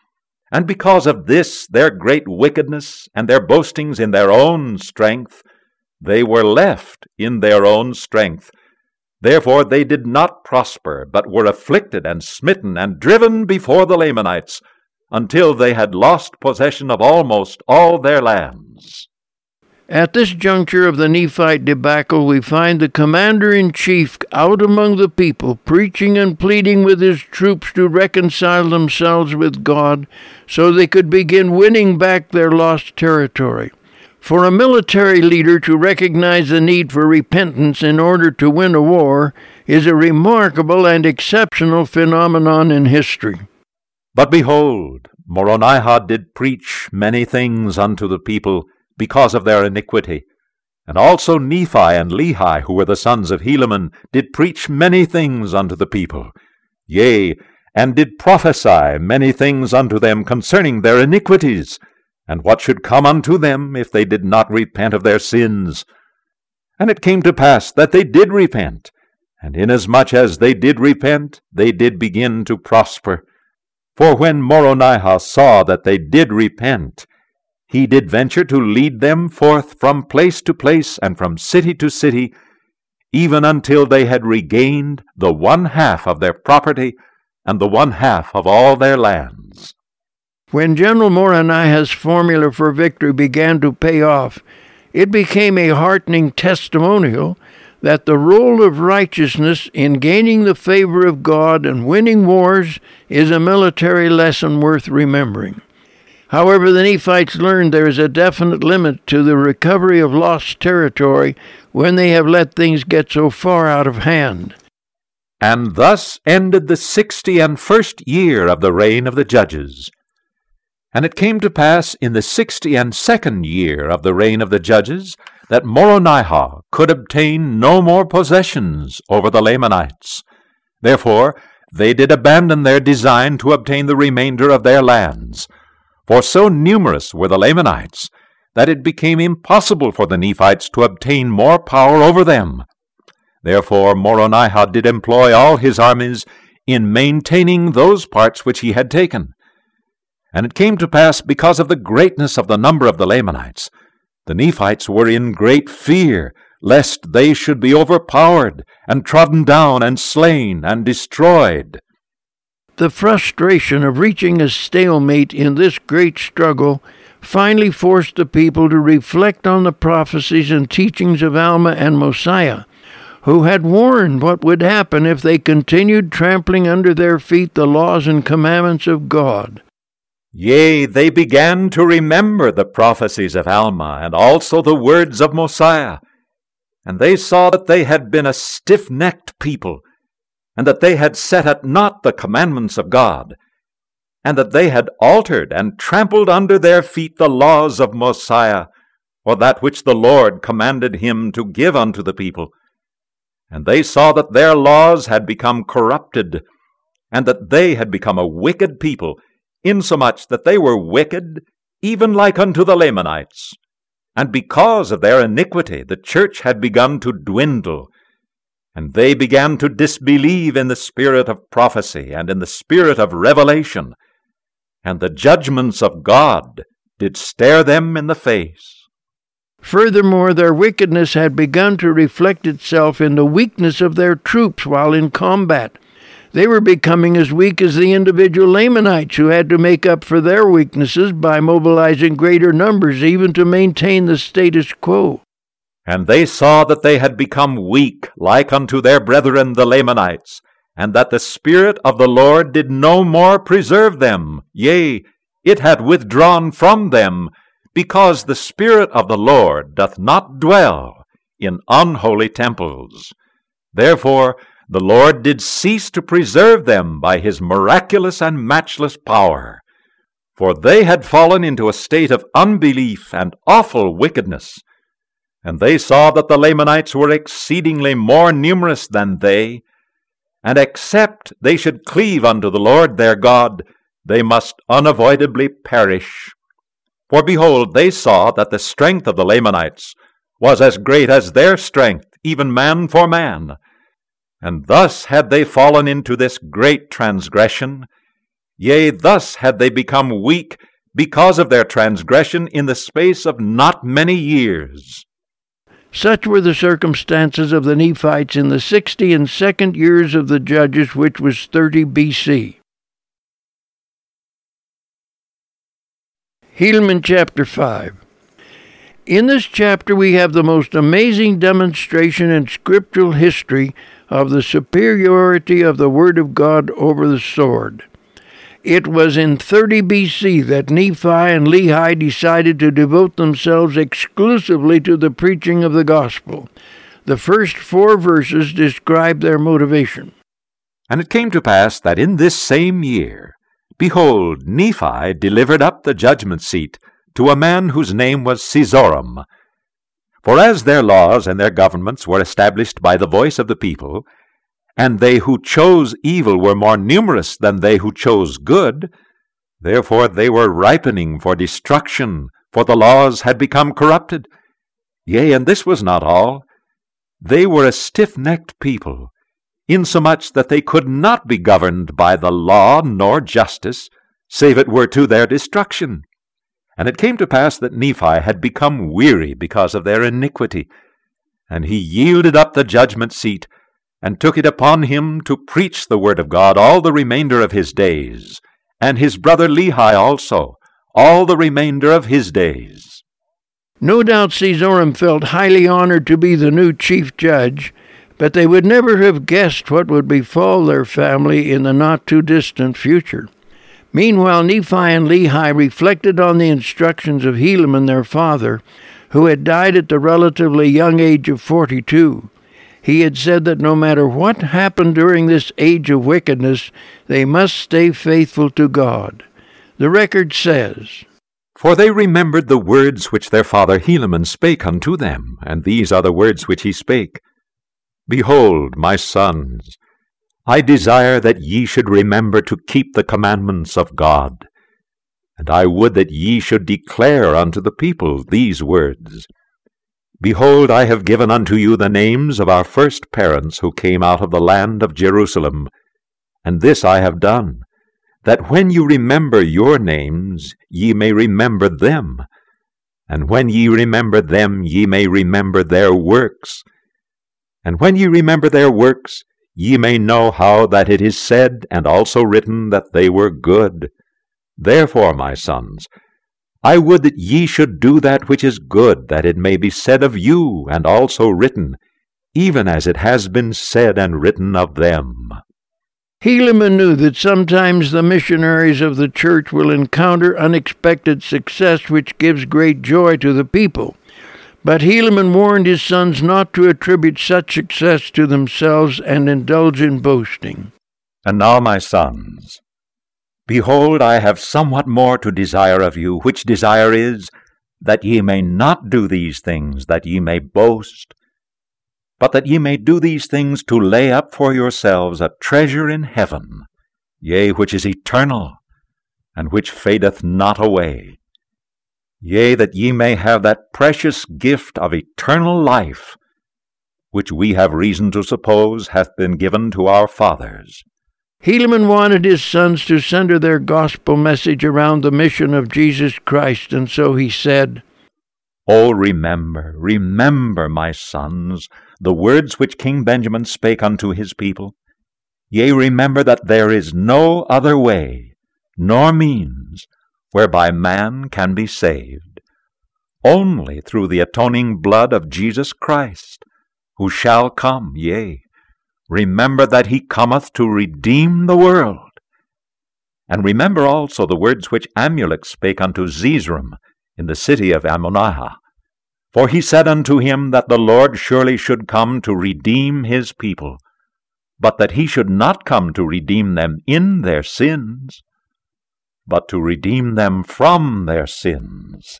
and because of this, their great wickedness, and their boastings in their own strength, they were left in their own strength. Therefore they did not prosper, but were afflicted and smitten and driven before the Lamanites, until they had lost possession of almost all their lands. At this juncture of the Nephite debacle, we find the commander in chief out among the people, preaching and pleading with his troops to reconcile themselves with God so they could begin winning back their lost territory. For a military leader to recognize the need for repentance in order to win a war is a remarkable and exceptional phenomenon in history. But behold, Moronihah did preach many things unto the people because of their iniquity. And also Nephi and Lehi, who were the sons of Helaman, did preach many things unto the people, yea, and did prophesy many things unto them concerning their iniquities, and what should come unto them if they did not repent of their sins. And it came to pass that they did repent, and inasmuch as they did repent, they did begin to prosper. For when Moronihah saw that they did repent, he did venture to lead them forth from place to place and from city to city, even until they had regained the one half of their property and the one half of all their lands. When General Moronihah's formula for victory began to pay off, it became a heartening testimonial that the role of righteousness in gaining the favor of God and winning wars is a military lesson worth remembering. However, the Nephites learned there is a definite limit to the recovery of lost territory when they have let things get so far out of hand. And thus ended the sixty and first year of the reign of the judges. And it came to pass in the sixty and second year of the reign of the judges that Moronihah could obtain no more possessions over the Lamanites. Therefore they did abandon their design to obtain the remainder of their lands. For so numerous were the Lamanites that it became impossible for the Nephites to obtain more power over them. Therefore Moronihah did employ all his armies in maintaining those parts which he had taken. And it came to pass, because of the greatness of the number of the Lamanites, the Nephites were in great fear, lest they should be overpowered, and trodden down, and slain, and destroyed. The frustration of reaching a stalemate in this great struggle finally forced the people to reflect on the prophecies and teachings of Alma and Mosiah, who had warned what would happen if they continued trampling under their feet the laws and commandments of God. Yea, they began to remember the prophecies of Alma, and also the words of Mosiah. And they saw that they had been a stiff necked people, and that they had set at naught the commandments of God, and that they had altered and trampled under their feet the laws of Mosiah, or that which the Lord commanded him to give unto the people. And they saw that their laws had become corrupted, and that they had become a wicked people insomuch that they were wicked, even like unto the Lamanites. And because of their iniquity, the church had begun to dwindle, and they began to disbelieve in the spirit of prophecy and in the spirit of revelation, and the judgments of God did stare them in the face. Furthermore, their wickedness had begun to reflect itself in the weakness of their troops while in combat they were becoming as weak as the individual Lamanites who had to make up for their weaknesses by mobilizing greater numbers even to maintain the status quo. And they saw that they had become weak like unto their brethren the Lamanites, and that the Spirit of the Lord did no more preserve them, yea, it had withdrawn from them, because the Spirit of the Lord doth not dwell in unholy temples. Therefore, the Lord did cease to preserve them by his miraculous and matchless power. For they had fallen into a state of unbelief and awful wickedness. And they saw that the Lamanites were exceedingly more numerous than they, and except they should cleave unto the Lord their God, they must unavoidably perish. For behold, they saw that the strength of the Lamanites was as great as their strength, even man for man and thus had they fallen into this great transgression. Yea, thus had they become weak because of their transgression in the space of not many years. Such were the circumstances of the Nephites in the sixty and second years of the judges, which was 30 BC. Helaman chapter 5. In this chapter, we have the most amazing demonstration in scriptural history of the superiority of the Word of God over the sword. It was in 30 BC that Nephi and Lehi decided to devote themselves exclusively to the preaching of the gospel. The first four verses describe their motivation. And it came to pass that in this same year, behold, Nephi delivered up the judgment seat to a man whose name was Cezoram, for as their laws and their governments were established by the voice of the people, and they who chose evil were more numerous than they who chose good, therefore they were ripening for destruction, for the laws had become corrupted. Yea, and this was not all. They were a stiff necked people, insomuch that they could not be governed by the law nor justice, save it were to their destruction. And it came to pass that Nephi had become weary because of their iniquity. And he yielded up the judgment seat, and took it upon him to preach the word of God all the remainder of his days, and his brother Lehi also, all the remainder of his days. No doubt Cezoram felt highly honored to be the new chief judge, but they would never have guessed what would befall their family in the not too distant future. Meanwhile, Nephi and Lehi reflected on the instructions of Helaman, their father, who had died at the relatively young age of 42. He had said that no matter what happened during this age of wickedness, they must stay faithful to God. The record says, For they remembered the words which their father Helaman spake unto them, and these are the words which he spake. Behold, my sons, I desire that ye should remember to keep the commandments of God. And I would that ye should declare unto the people these words. Behold, I have given unto you the names of our first parents who came out of the land of Jerusalem. And this I have done, that when you remember your names, ye may remember them. And when ye remember them, ye may remember their works. And when ye remember their works, ye may know how that it is said and also written that they were good. Therefore, my sons, I would that ye should do that which is good, that it may be said of you, and also written, even as it has been said and written of them. Helaman knew that sometimes the missionaries of the church will encounter unexpected success which gives great joy to the people. But Helaman warned his sons not to attribute such success to themselves and indulge in boasting. And now, my sons, Behold, I have somewhat more to desire of you, which desire is, that ye may not do these things, that ye may boast, but that ye may do these things to lay up for yourselves a treasure in heaven, yea, which is eternal, and which fadeth not away. Yea, that ye may have that precious gift of eternal life, which we have reason to suppose hath been given to our fathers. Helaman wanted his sons to center their gospel message around the mission of Jesus Christ, and so he said, Oh, remember, remember, my sons, the words which King Benjamin spake unto his people. Yea, remember that there is no other way, nor means, whereby man can be saved, only through the atoning blood of Jesus Christ, who shall come, yea, Remember that he cometh to redeem the world. And remember also the words which Amulek spake unto Zeezrom in the city of Ammonihah. For he said unto him that the Lord surely should come to redeem his people, but that he should not come to redeem them in their sins, but to redeem them from their sins.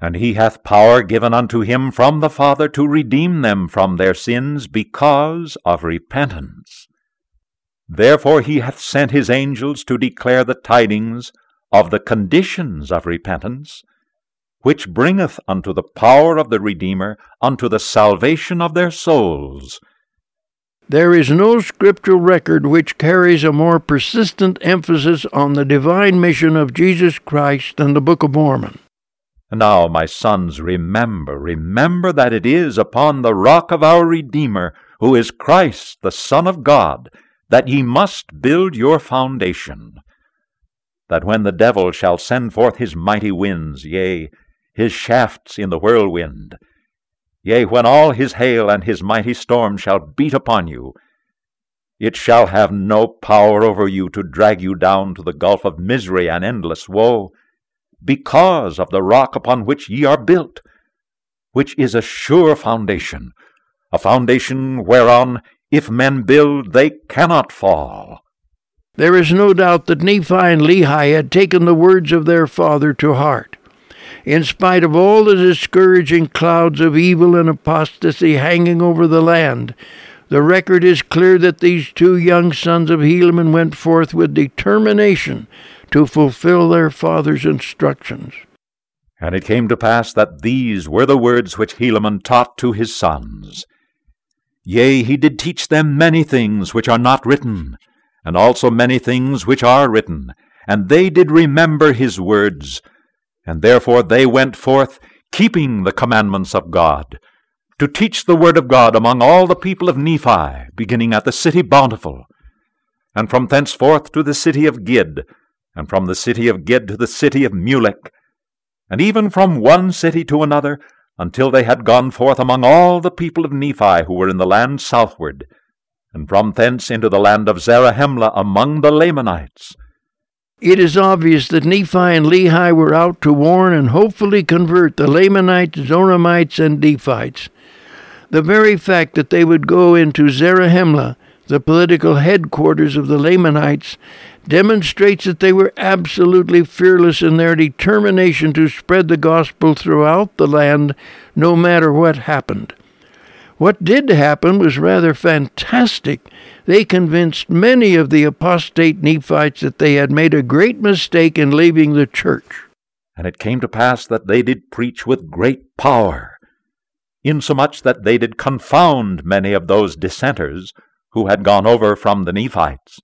And he hath power given unto him from the Father to redeem them from their sins because of repentance. Therefore he hath sent his angels to declare the tidings of the conditions of repentance, which bringeth unto the power of the Redeemer unto the salvation of their souls. There is no scriptural record which carries a more persistent emphasis on the divine mission of Jesus Christ than the Book of Mormon. Now, my sons, remember, remember that it is upon the rock of our Redeemer, who is Christ, the Son of God, that ye must build your foundation. That when the devil shall send forth his mighty winds, yea, his shafts in the whirlwind, yea, when all his hail and his mighty storm shall beat upon you, it shall have no power over you to drag you down to the gulf of misery and endless woe because of the rock upon which ye are built, which is a sure foundation, a foundation whereon, if men build, they cannot fall. There is no doubt that Nephi and Lehi had taken the words of their father to heart. In spite of all the discouraging clouds of evil and apostasy hanging over the land, the record is clear that these two young sons of Helaman went forth with determination to fulfill their father's instructions. And it came to pass that these were the words which Helaman taught to his sons. Yea, he did teach them many things which are not written, and also many things which are written, and they did remember his words, and therefore they went forth, keeping the commandments of God, to teach the word of God among all the people of Nephi, beginning at the city Bountiful, and from thenceforth to the city of Gid, and from the city of Gid to the city of Mulek, and even from one city to another, until they had gone forth among all the people of Nephi who were in the land southward, and from thence into the land of Zarahemla among the Lamanites. It is obvious that Nephi and Lehi were out to warn and hopefully convert the Lamanites, Zoramites, and Nephites. The very fact that they would go into Zarahemla, the political headquarters of the Lamanites, demonstrates that they were absolutely fearless in their determination to spread the gospel throughout the land, no matter what happened. What did happen was rather fantastic. They convinced many of the apostate Nephites that they had made a great mistake in leaving the church. And it came to pass that they did preach with great power, insomuch that they did confound many of those dissenters who had gone over from the Nephites,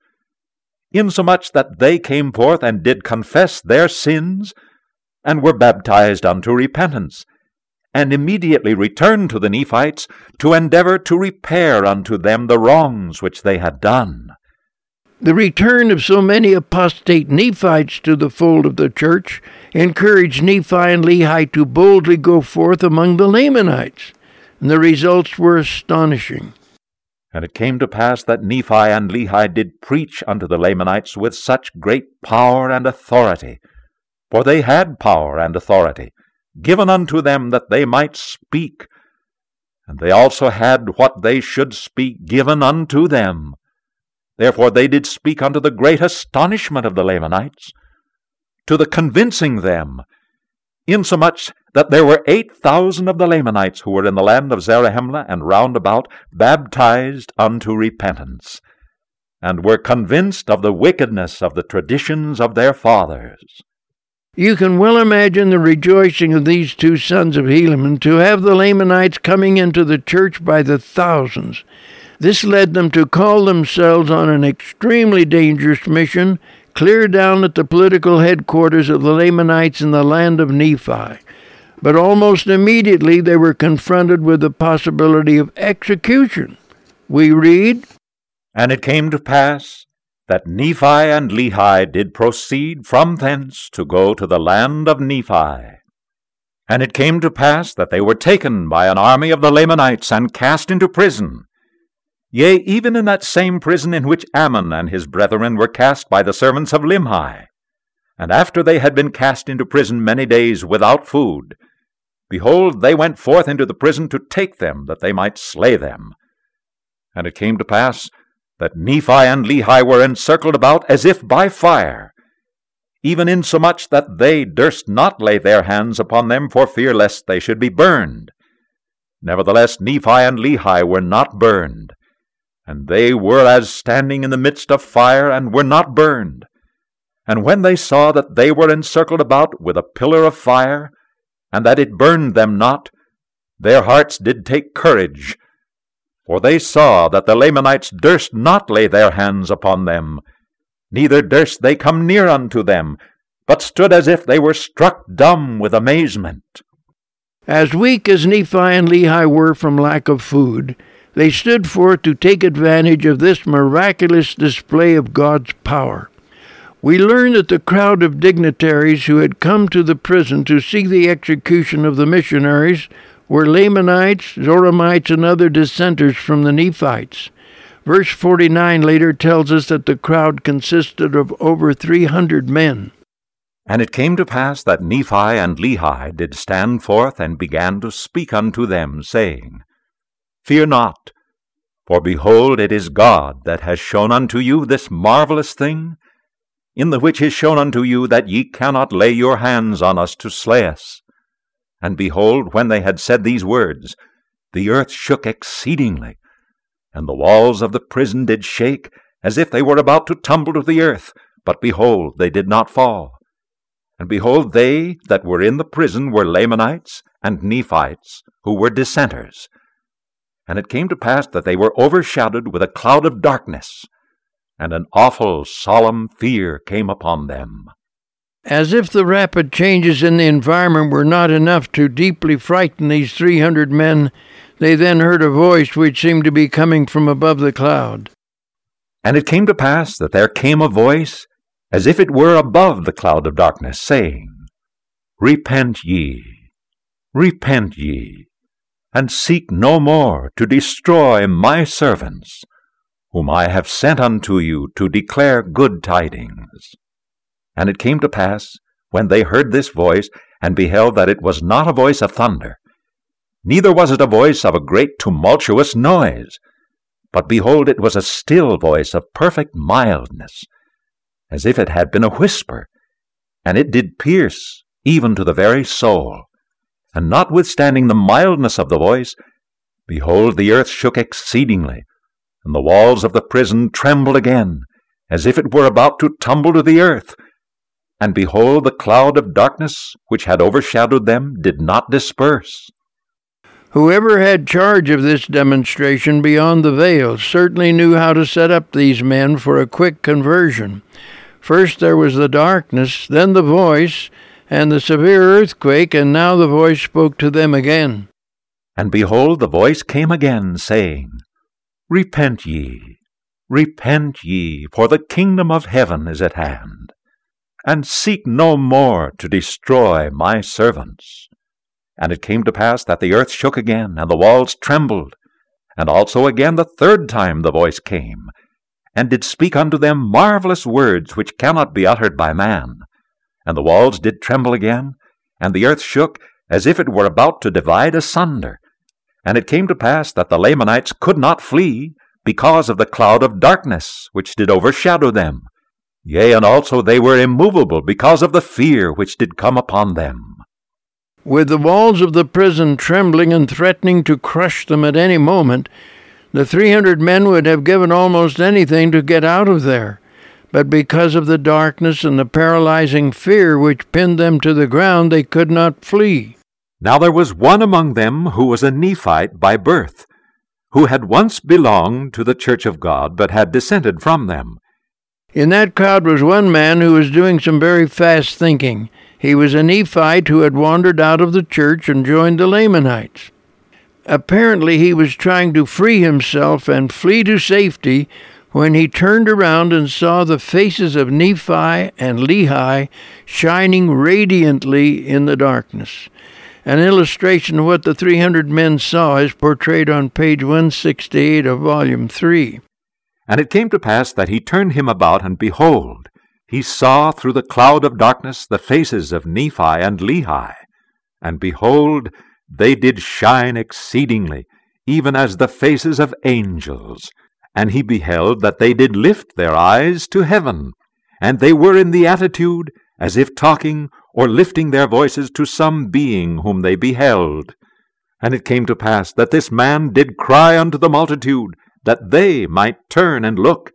insomuch that they came forth and did confess their sins, and were baptized unto repentance and immediately returned to the Nephites to endeavor to repair unto them the wrongs which they had done. The return of so many apostate Nephites to the fold of the church encouraged Nephi and Lehi to boldly go forth among the Lamanites, and the results were astonishing. And it came to pass that Nephi and Lehi did preach unto the Lamanites with such great power and authority, for they had power and authority, given unto them that they might speak. And they also had what they should speak given unto them. Therefore they did speak unto the great astonishment of the Lamanites, to the convincing them, insomuch that there were eight thousand of the Lamanites who were in the land of Zarahemla and round about baptized unto repentance, and were convinced of the wickedness of the traditions of their fathers. You can well imagine the rejoicing of these two sons of Helaman to have the Lamanites coming into the church by the thousands. This led them to call themselves on an extremely dangerous mission clear down at the political headquarters of the Lamanites in the land of Nephi. But almost immediately they were confronted with the possibility of execution. We read, And it came to pass that Nephi and Lehi did proceed from thence to go to the land of Nephi. And it came to pass that they were taken by an army of the Lamanites and cast into prison. Yea, even in that same prison in which Ammon and his brethren were cast by the servants of Limhi. And after they had been cast into prison many days without food, behold, they went forth into the prison to take them, that they might slay them. And it came to pass that Nephi and Lehi were encircled about as if by fire, even insomuch that they durst not lay their hands upon them for fear lest they should be burned. Nevertheless, Nephi and Lehi were not burned, and they were as standing in the midst of fire, and were not burned. And when they saw that they were encircled about with a pillar of fire, and that it burned them not, their hearts did take courage, for they saw that the Lamanites durst not lay their hands upon them, neither durst they come near unto them, but stood as if they were struck dumb with amazement. As weak as Nephi and Lehi were from lack of food, they stood forth to take advantage of this miraculous display of God's power. We learn that the crowd of dignitaries who had come to the prison to see the execution of the missionaries were Lamanites, Zoramites, and other dissenters from the Nephites. Verse 49 later tells us that the crowd consisted of over 300 men. And it came to pass that Nephi and Lehi did stand forth and began to speak unto them, saying, Fear not, for behold, it is God that has shown unto you this marvelous thing, in the which is shown unto you that ye cannot lay your hands on us to slay us. And behold, when they had said these words, the earth shook exceedingly, and the walls of the prison did shake, as if they were about to tumble to the earth. But behold, they did not fall. And behold, they that were in the prison were Lamanites and Nephites, who were dissenters. And it came to pass that they were overshadowed with a cloud of darkness, and an awful, solemn fear came upon them. As if the rapid changes in the environment were not enough to deeply frighten these 300 men, they then heard a voice which seemed to be coming from above the cloud. And it came to pass that there came a voice, as if it were above the cloud of darkness, saying, Repent ye, repent ye, and seek no more to destroy my servants, whom I have sent unto you to declare good tidings. And it came to pass, when they heard this voice, and beheld that it was not a voice of thunder, neither was it a voice of a great tumultuous noise. But behold, it was a still voice of perfect mildness, as if it had been a whisper, and it did pierce even to the very soul. And notwithstanding the mildness of the voice, behold, the earth shook exceedingly, and the walls of the prison trembled again, as if it were about to tumble to the earth. And behold, the cloud of darkness which had overshadowed them did not disperse. Whoever had charge of this demonstration beyond the veil certainly knew how to set up these men for a quick conversion. First there was the darkness, then the voice, and the severe earthquake, and now the voice spoke to them again. And behold, the voice came again, saying, Repent ye, repent ye, for the kingdom of heaven is at hand. And seek no more to destroy my servants. And it came to pass that the earth shook again, and the walls trembled. And also again the third time the voice came, and did speak unto them marvelous words which cannot be uttered by man. And the walls did tremble again, and the earth shook as if it were about to divide asunder. And it came to pass that the Lamanites could not flee, because of the cloud of darkness which did overshadow them. Yea, and also they were immovable because of the fear which did come upon them. With the walls of the prison trembling and threatening to crush them at any moment, the 300 men would have given almost anything to get out of there. But because of the darkness and the paralyzing fear which pinned them to the ground, they could not flee. Now there was one among them who was a Nephite by birth, who had once belonged to the church of God, but had dissented from them. In that crowd was one man who was doing some very fast thinking. He was a Nephite who had wandered out of the church and joined the Lamanites. Apparently, he was trying to free himself and flee to safety when he turned around and saw the faces of Nephi and Lehi shining radiantly in the darkness. An illustration of what the 300 men saw is portrayed on page 168 of volume 3. And it came to pass that he turned him about, and behold, he saw through the cloud of darkness the faces of Nephi and Lehi. And behold, they did shine exceedingly, even as the faces of angels. And he beheld that they did lift their eyes to heaven, and they were in the attitude as if talking or lifting their voices to some being whom they beheld. And it came to pass that this man did cry unto the multitude, that they might turn and look.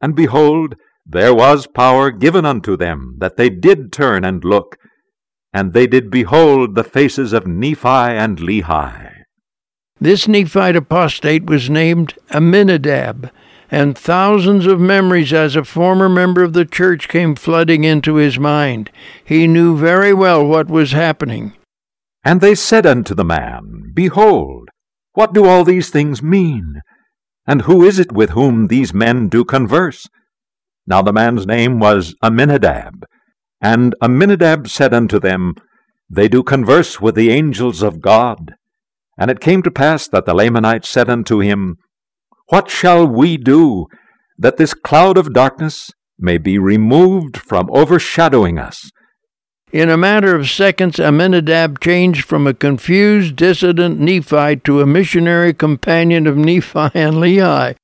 And behold, there was power given unto them, that they did turn and look, and they did behold the faces of Nephi and Lehi. This Nephite apostate was named Aminadab, and thousands of memories as a former member of the church came flooding into his mind. He knew very well what was happening. And they said unto the man, Behold, what do all these things mean? And who is it with whom these men do converse? Now the man's name was Aminadab. And Aminadab said unto them, They do converse with the angels of God. And it came to pass that the Lamanites said unto him, What shall we do, that this cloud of darkness may be removed from overshadowing us? In a matter of seconds, Aminadab changed from a confused, dissident Nephite to a missionary companion of Nephi and Lehi.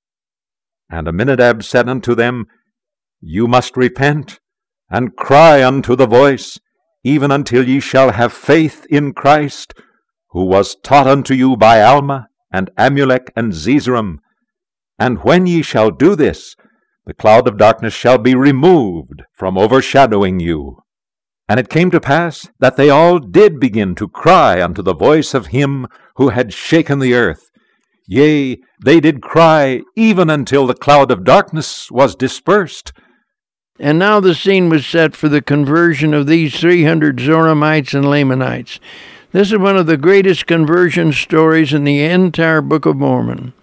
And Aminadab said unto them, you must repent and cry unto the voice, even until ye shall have faith in Christ, who was taught unto you by Alma and Amulek and Zeezrom. And when ye shall do this, the cloud of darkness shall be removed from overshadowing you. And it came to pass that they all did begin to cry unto the voice of him who had shaken the earth. Yea, they did cry even until the cloud of darkness was dispersed. And now the scene was set for the conversion of these 300 Zoramites and Lamanites. This is one of the greatest conversion stories in the entire Book of Mormon.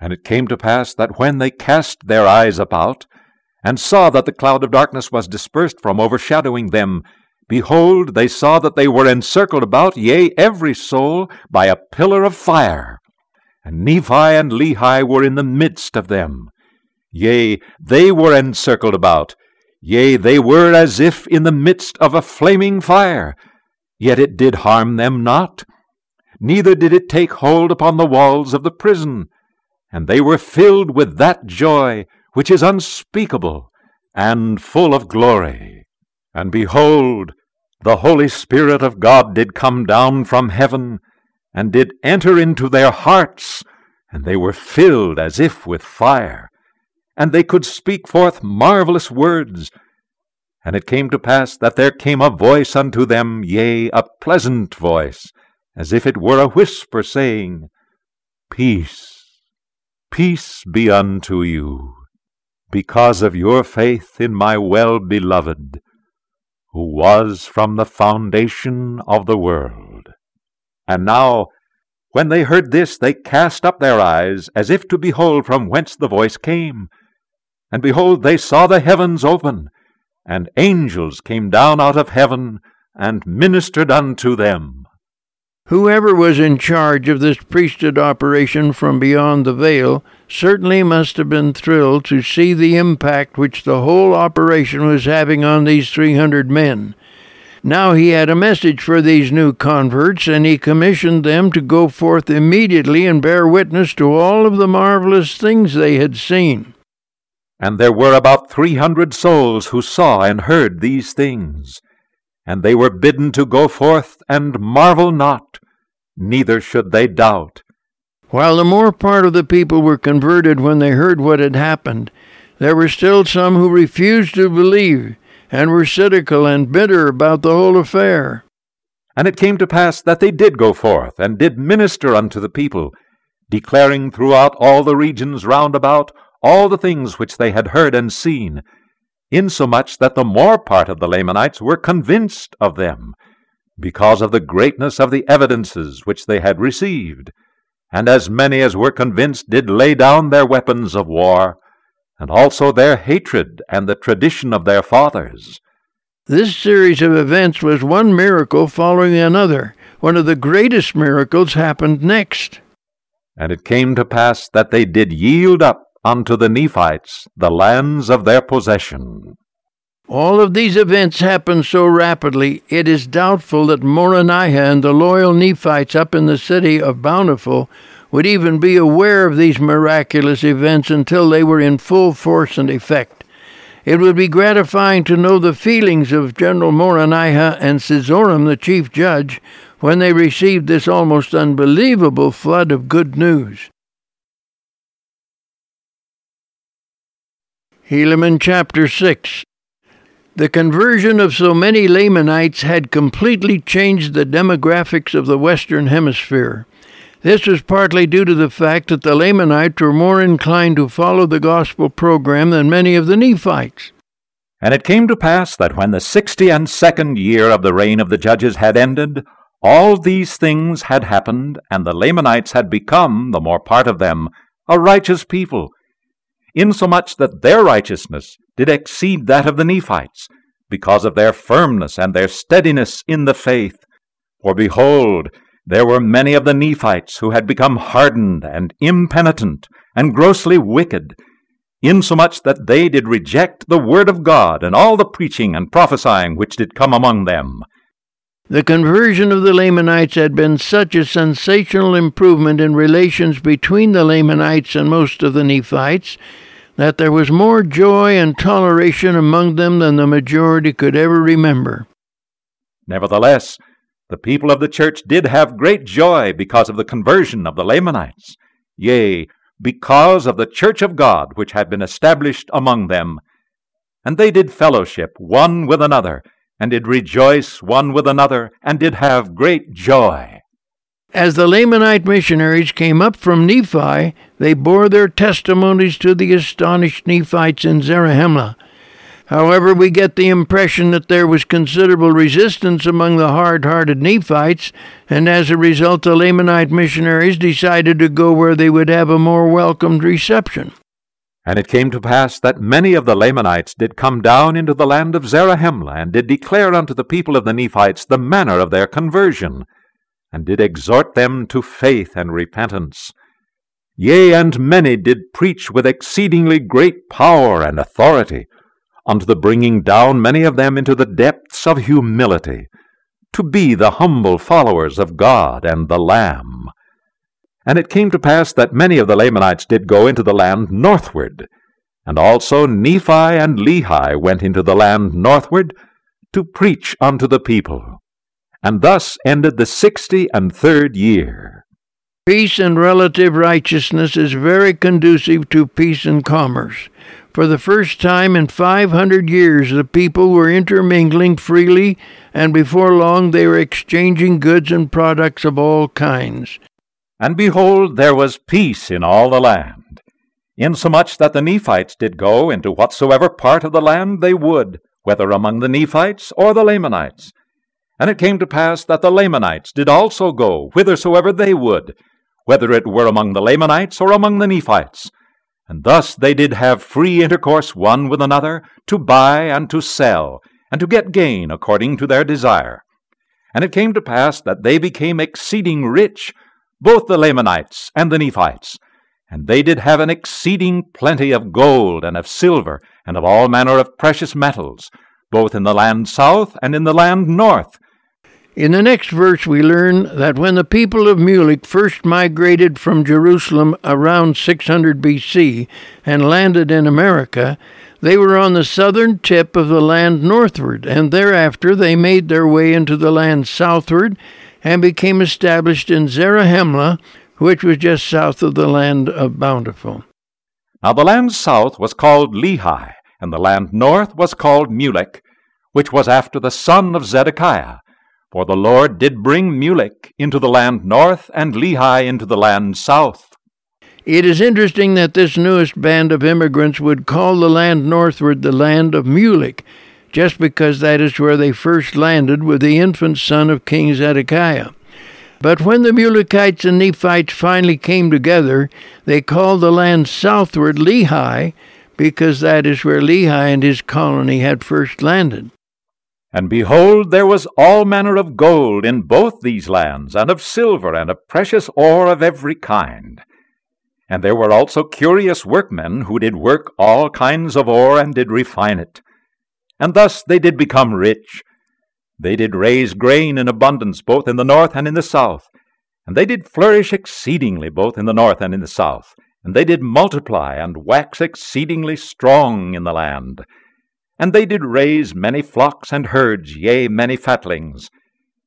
And it came to pass that when they cast their eyes about, and saw that the cloud of darkness was dispersed from overshadowing them, behold, they saw that they were encircled about, yea, every soul, by a pillar of fire. And Nephi and Lehi were in the midst of them. Yea, they were encircled about, Yea, they were as if in the midst of a flaming fire, yet it did harm them not. neither did it take hold upon the walls of the prison. And they were filled with that joy which is unspeakable and full of glory. And behold, the Holy Spirit of God did come down from heaven, and did enter into their hearts, and they were filled as if with fire, and they could speak forth marvelous words. And it came to pass that there came a voice unto them, yea, a pleasant voice, as if it were a whisper, saying, Peace, peace be unto you, because of your faith in my well beloved, who was from the foundation of the world. And now, when they heard this, they cast up their eyes, as if to behold from whence the voice came. And behold, they saw the heavens open, and angels came down out of heaven, and ministered unto them. Whoever was in charge of this priesthood operation from beyond the veil certainly must have been thrilled to see the impact which the whole operation was having on these 300 men. Now he had a message for these new converts, and he commissioned them to go forth immediately and bear witness to all of the marvelous things they had seen. And there were about three hundred souls who saw and heard these things. And they were bidden to go forth and marvel not, neither should they doubt. While the more part of the people were converted when they heard what had happened, there were still some who refused to believe and were cynical and bitter about the whole affair. And it came to pass that they did go forth, and did minister unto the people, declaring throughout all the regions round about all the things which they had heard and seen, insomuch that the more part of the Lamanites were convinced of them, because of the greatness of the evidences which they had received. And as many as were convinced did lay down their weapons of war, and also their hatred and the tradition of their fathers. This series of events was one miracle following another. One of the greatest miracles happened next. And it came to pass that they did yield up unto the Nephites the lands of their possession. All of these events happened so rapidly, it is doubtful that Moronihah and the loyal Nephites up in the city of Bountiful would even be aware of these miraculous events until they were in full force and effect. It would be gratifying to know the feelings of General Moronihah and Cezoram, the chief judge, when they received this almost unbelievable flood of good news. Helaman chapter 6 The conversion of so many Lamanites had completely changed the demographics of the Western Hemisphere. This was partly due to the fact that the Lamanites were more inclined to follow the gospel program than many of the Nephites. And it came to pass that when the sixty and second year of the reign of the judges had ended, all these things had happened, and the Lamanites had become, the more part of them, a righteous people, insomuch that their righteousness did exceed that of the Nephites, because of their firmness and their steadiness in the faith. For behold, there were many of the Nephites who had become hardened and impenitent and grossly wicked, insomuch that they did reject the word of God and all the preaching and prophesying which did come among them. The conversion of the Lamanites had been such a sensational improvement in relations between the Lamanites and most of the Nephites that there was more joy and toleration among them than the majority could ever remember. Nevertheless, the people of the church did have great joy because of the conversion of the Lamanites, yea, because of the church of God which had been established among them. And they did fellowship one with another, and did rejoice one with another, and did have great joy. As the Lamanite missionaries came up from Nephi, they bore their testimonies to the astonished Nephites in Zarahemla, However, we get the impression that there was considerable resistance among the hard hearted Nephites, and as a result, the Lamanite missionaries decided to go where they would have a more welcomed reception. And it came to pass that many of the Lamanites did come down into the land of Zarahemla, and did declare unto the people of the Nephites the manner of their conversion, and did exhort them to faith and repentance. Yea, and many did preach with exceedingly great power and authority unto the bringing down many of them into the depths of humility, to be the humble followers of God and the Lamb. And it came to pass that many of the Lamanites did go into the land northward, and also Nephi and Lehi went into the land northward to preach unto the people. And thus ended the sixty and third year. Peace and relative righteousness is very conducive to peace and commerce. For the first time in 500 years, the people were intermingling freely, and before long they were exchanging goods and products of all kinds. And behold, there was peace in all the land, insomuch that the Nephites did go into whatsoever part of the land they would, whether among the Nephites or the Lamanites. And it came to pass that the Lamanites did also go whithersoever they would, whether it were among the Lamanites or among the Nephites and thus they did have free intercourse one with another, to buy and to sell, and to get gain according to their desire. And it came to pass that they became exceeding rich, both the Lamanites and the Nephites. And they did have an exceeding plenty of gold and of silver, and of all manner of precious metals, both in the land south and in the land north, in the next verse, we learn that when the people of Mulek first migrated from Jerusalem around 600 BC and landed in America, they were on the southern tip of the land northward, and thereafter they made their way into the land southward and became established in Zarahemla, which was just south of the land of Bountiful. Now the land south was called Lehi, and the land north was called Mulek, which was after the son of Zedekiah for the Lord did bring Mulek into the land north, and Lehi into the land south. It is interesting that this newest band of immigrants would call the land northward the land of Mulek, just because that is where they first landed with the infant son of King Zedekiah. But when the Mulekites and Nephites finally came together, they called the land southward Lehi, because that is where Lehi and his colony had first landed. And behold, there was all manner of gold in both these lands, and of silver, and of precious ore of every kind. And there were also curious workmen who did work all kinds of ore, and did refine it. And thus they did become rich. They did raise grain in abundance both in the north and in the south. And they did flourish exceedingly both in the north and in the south. And they did multiply and wax exceedingly strong in the land and they did raise many flocks and herds, yea, many fatlings.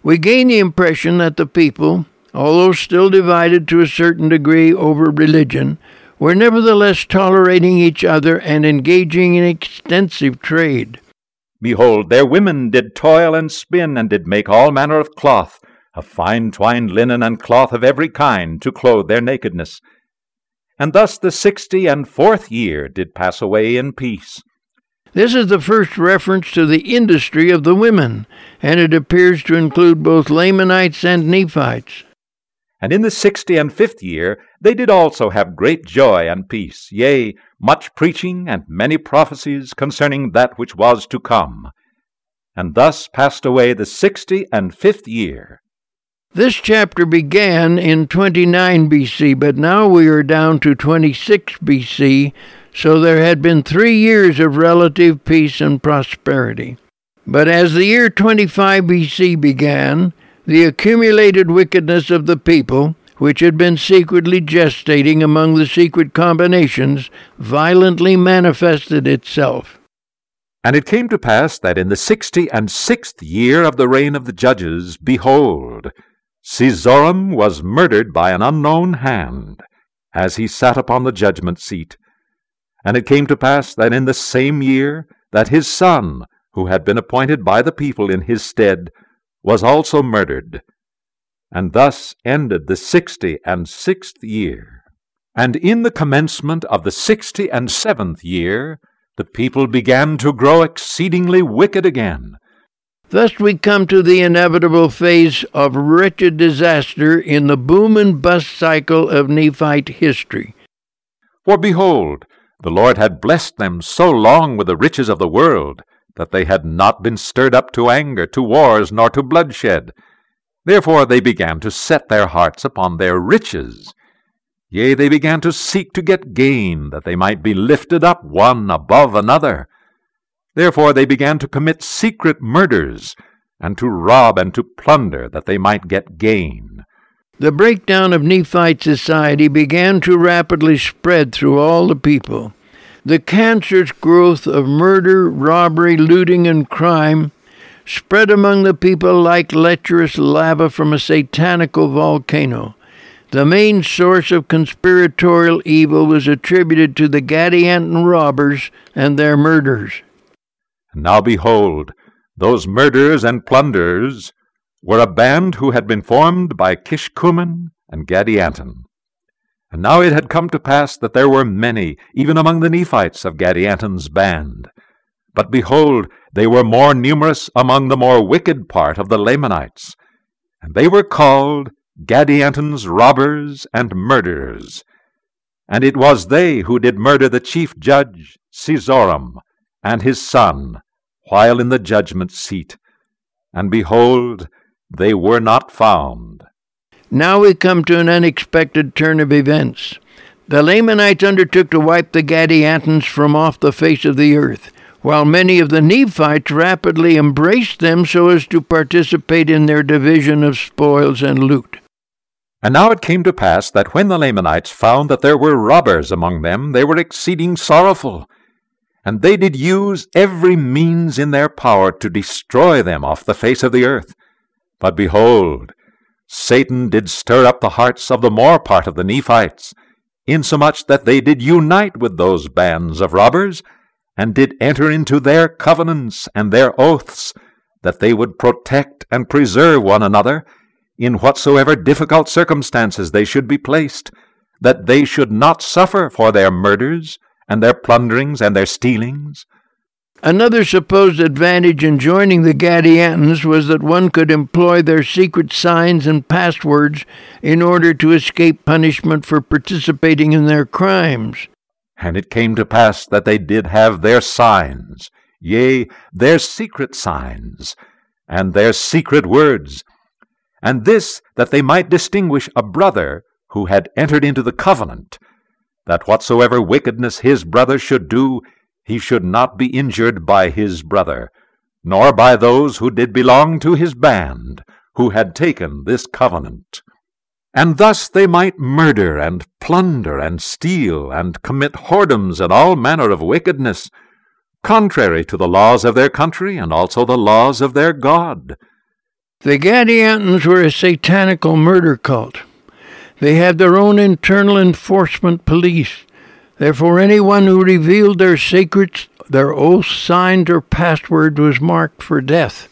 We gain the impression that the people, although still divided to a certain degree over religion, were nevertheless tolerating each other and engaging in extensive trade. Behold, their women did toil and spin, and did make all manner of cloth, of fine twined linen and cloth of every kind, to clothe their nakedness. And thus the sixty and fourth year did pass away in peace. This is the first reference to the industry of the women, and it appears to include both Lamanites and Nephites. And in the sixty and fifth year they did also have great joy and peace, yea, much preaching and many prophecies concerning that which was to come. And thus passed away the sixty and fifth year. This chapter began in 29 BC, but now we are down to 26 BC, so there had been three years of relative peace and prosperity. But as the year 25 BC began, the accumulated wickedness of the people, which had been secretly gestating among the secret combinations, violently manifested itself. And it came to pass that in the sixty and sixth year of the reign of the judges, behold, Cezoram was murdered by an unknown hand, as he sat upon the judgment seat. And it came to pass that in the same year that his son, who had been appointed by the people in his stead, was also murdered. And thus ended the sixty and sixth year. And in the commencement of the sixty and seventh year, the people began to grow exceedingly wicked again. Thus we come to the inevitable phase of wretched disaster in the boom and bust cycle of Nephite history. For behold, the Lord had blessed them so long with the riches of the world that they had not been stirred up to anger, to wars, nor to bloodshed. Therefore they began to set their hearts upon their riches. Yea, they began to seek to get gain, that they might be lifted up one above another. Therefore they began to commit secret murders, and to rob and to plunder that they might get gain. The breakdown of Nephite society began to rapidly spread through all the people. The cancerous growth of murder, robbery, looting, and crime spread among the people like lecherous lava from a satanical volcano. The main source of conspiratorial evil was attributed to the Gadianton robbers and their murders. And now behold, those murderers and plunderers were a band who had been formed by Kishkumen and Gadianton. And now it had come to pass that there were many, even among the Nephites of Gadianton's band. But behold, they were more numerous among the more wicked part of the Lamanites, and they were called Gadianton's robbers and murderers. And it was they who did murder the chief judge, Cezoram, and his son, while in the judgment seat. And behold, they were not found. Now we come to an unexpected turn of events. The Lamanites undertook to wipe the Gadiantons from off the face of the earth, while many of the Nephites rapidly embraced them so as to participate in their division of spoils and loot. And now it came to pass that when the Lamanites found that there were robbers among them, they were exceeding sorrowful, and they did use every means in their power to destroy them off the face of the earth. But behold, Satan did stir up the hearts of the more part of the Nephites, insomuch that they did unite with those bands of robbers, and did enter into their covenants and their oaths, that they would protect and preserve one another in whatsoever difficult circumstances they should be placed, that they should not suffer for their murders, and their plunderings and their stealings. Another supposed advantage in joining the Gadiantons was that one could employ their secret signs and passwords in order to escape punishment for participating in their crimes. And it came to pass that they did have their signs, yea, their secret signs, and their secret words, and this that they might distinguish a brother who had entered into the covenant, that whatsoever wickedness his brother should do, he should not be injured by his brother, nor by those who did belong to his band, who had taken this covenant. And thus they might murder and plunder and steal and commit whoredoms and all manner of wickedness, contrary to the laws of their country and also the laws of their God. The Gadiantons were a satanical murder cult. They had their own internal enforcement police. Therefore, anyone who revealed their secrets, their oath, signed, or password was marked for death.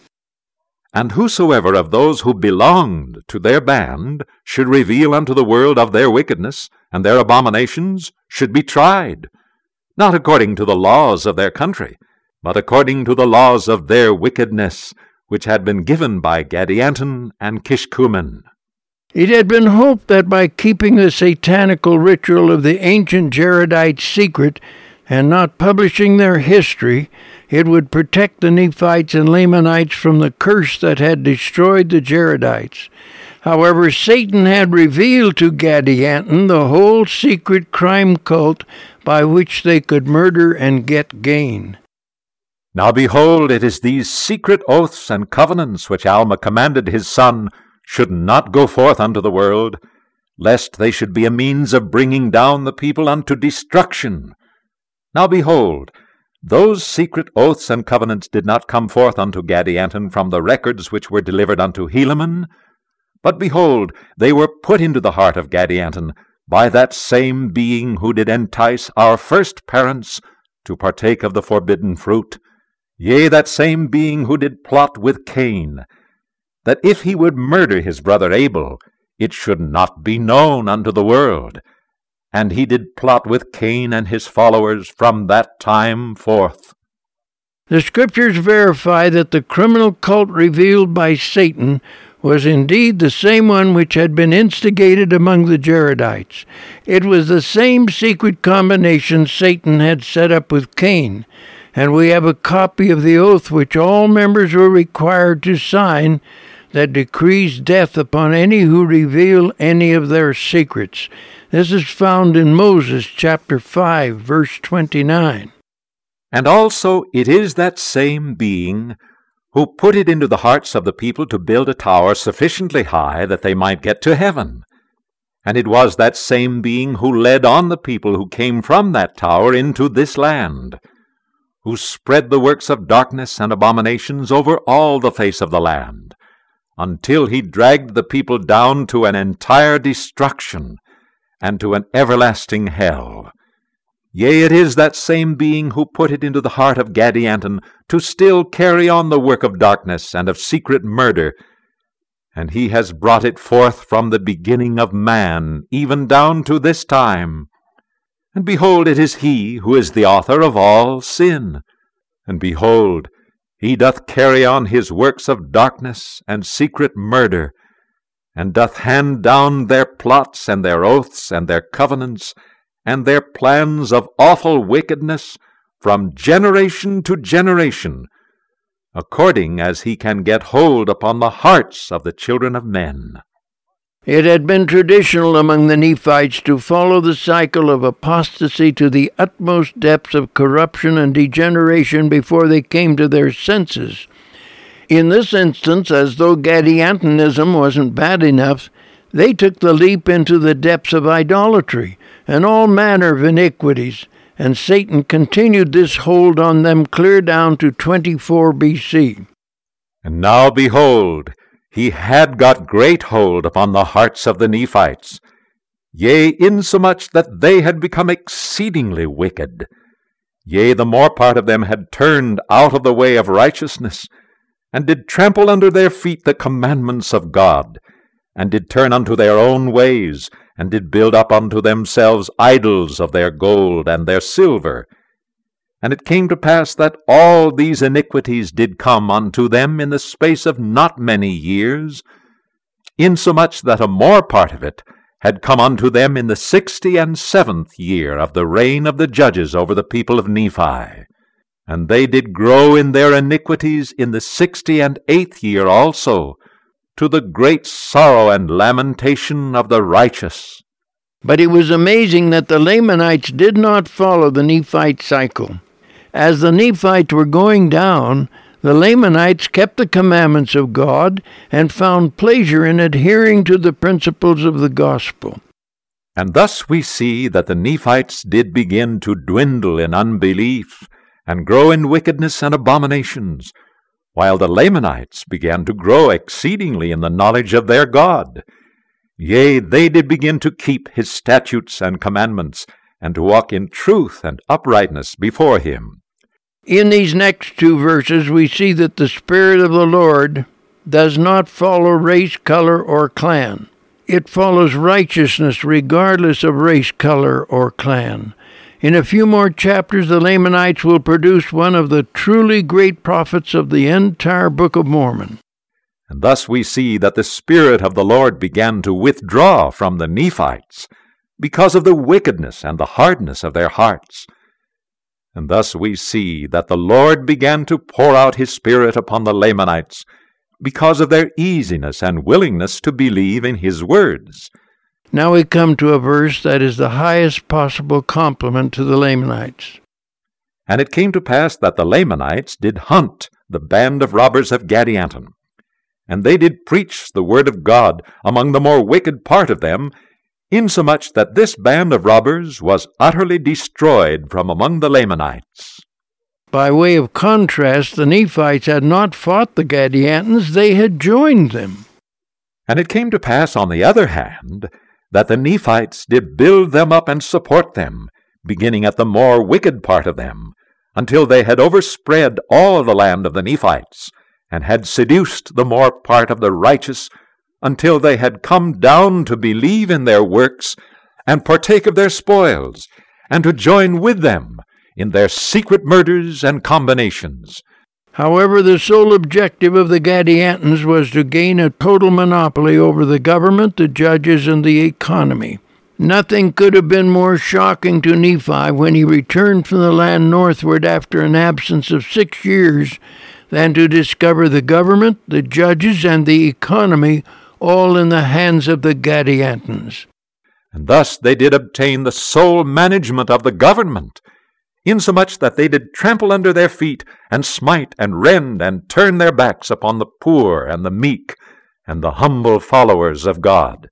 And whosoever of those who belonged to their band should reveal unto the world of their wickedness and their abominations should be tried, not according to the laws of their country, but according to the laws of their wickedness, which had been given by Gadianton and Kishkumen. It had been hoped that by keeping the satanical ritual of the ancient Jaredites secret and not publishing their history, it would protect the Nephites and Lamanites from the curse that had destroyed the Jaredites. However, Satan had revealed to Gadianton the whole secret crime cult by which they could murder and get gain. Now behold, it is these secret oaths and covenants which Alma commanded his son should not go forth unto the world, lest they should be a means of bringing down the people unto destruction. Now behold, those secret oaths and covenants did not come forth unto Gadianton from the records which were delivered unto Helaman, but behold, they were put into the heart of Gadianton by that same being who did entice our first parents to partake of the forbidden fruit, yea, that same being who did plot with Cain, that if he would murder his brother Abel, it should not be known unto the world. And he did plot with Cain and his followers from that time forth. The Scriptures verify that the criminal cult revealed by Satan was indeed the same one which had been instigated among the Jaredites. It was the same secret combination Satan had set up with Cain, and we have a copy of the oath which all members were required to sign that decrees death upon any who reveal any of their secrets. This is found in Moses chapter 5, verse 29. And also it is that same being who put it into the hearts of the people to build a tower sufficiently high that they might get to heaven. And it was that same being who led on the people who came from that tower into this land, who spread the works of darkness and abominations over all the face of the land, until he dragged the people down to an entire destruction and to an everlasting hell. Yea, it is that same being who put it into the heart of Gadianton to still carry on the work of darkness and of secret murder, and he has brought it forth from the beginning of man, even down to this time. And behold, it is he who is the author of all sin. And behold, he doth carry on his works of darkness and secret murder, and doth hand down their plots and their oaths and their covenants, and their plans of awful wickedness from generation to generation, according as he can get hold upon the hearts of the children of men. It had been traditional among the Nephites to follow the cycle of apostasy to the utmost depths of corruption and degeneration before they came to their senses. In this instance, as though Gadiantonism wasn't bad enough, they took the leap into the depths of idolatry and all manner of iniquities, and Satan continued this hold on them clear down to 24 BC. And now behold, he had got great hold upon the hearts of the Nephites, yea, insomuch that they had become exceedingly wicked. Yea, the more part of them had turned out of the way of righteousness, and did trample under their feet the commandments of God, and did turn unto their own ways, and did build up unto themselves idols of their gold and their silver. And it came to pass that all these iniquities did come unto them in the space of not many years, insomuch that a more part of it had come unto them in the sixty and seventh year of the reign of the judges over the people of Nephi. And they did grow in their iniquities in the sixty and eighth year also, to the great sorrow and lamentation of the righteous. But it was amazing that the Lamanites did not follow the Nephite cycle. As the Nephites were going down, the Lamanites kept the commandments of God and found pleasure in adhering to the principles of the gospel. And thus we see that the Nephites did begin to dwindle in unbelief and grow in wickedness and abominations, while the Lamanites began to grow exceedingly in the knowledge of their God. Yea, they did begin to keep his statutes and commandments, and to walk in truth and uprightness before him. In these next two verses, we see that the Spirit of the Lord does not follow race, color, or clan. It follows righteousness regardless of race, color, or clan. In a few more chapters, the Lamanites will produce one of the truly great prophets of the entire Book of Mormon. And thus we see that the Spirit of the Lord began to withdraw from the Nephites because of the wickedness and the hardness of their hearts. And thus we see that the Lord began to pour out his Spirit upon the Lamanites because of their easiness and willingness to believe in his words. Now we come to a verse that is the highest possible compliment to the Lamanites. And it came to pass that the Lamanites did hunt the band of robbers of Gadianton. And they did preach the word of God among the more wicked part of them, insomuch that this band of robbers was utterly destroyed from among the Lamanites. By way of contrast, the Nephites had not fought the Gadiantons, they had joined them. And it came to pass, on the other hand, that the Nephites did build them up and support them, beginning at the more wicked part of them, until they had overspread all the land of the Nephites, and had seduced the more part of the righteous, until they had come down to believe in their works, and partake of their spoils, and to join with them in their secret murders and combinations, However, the sole objective of the Gadiantons was to gain a total monopoly over the government, the judges, and the economy. Nothing could have been more shocking to Nephi when he returned from the land northward after an absence of six years than to discover the government, the judges, and the economy all in the hands of the Gadiantons. And thus they did obtain the sole management of the government, insomuch that they did trample under their feet, and smite, and rend, and turn their backs upon the poor, and the meek, and the humble followers of God.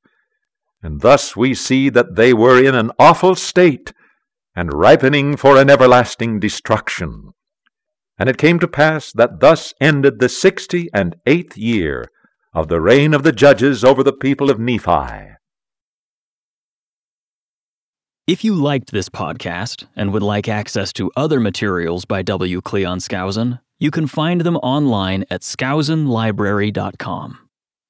And thus we see that they were in an awful state, and ripening for an everlasting destruction. And it came to pass that thus ended the sixty and eighth year of the reign of the judges over the people of Nephi. If you liked this podcast and would like access to other materials by W. Cleon Skousen, you can find them online at skousenlibrary.com.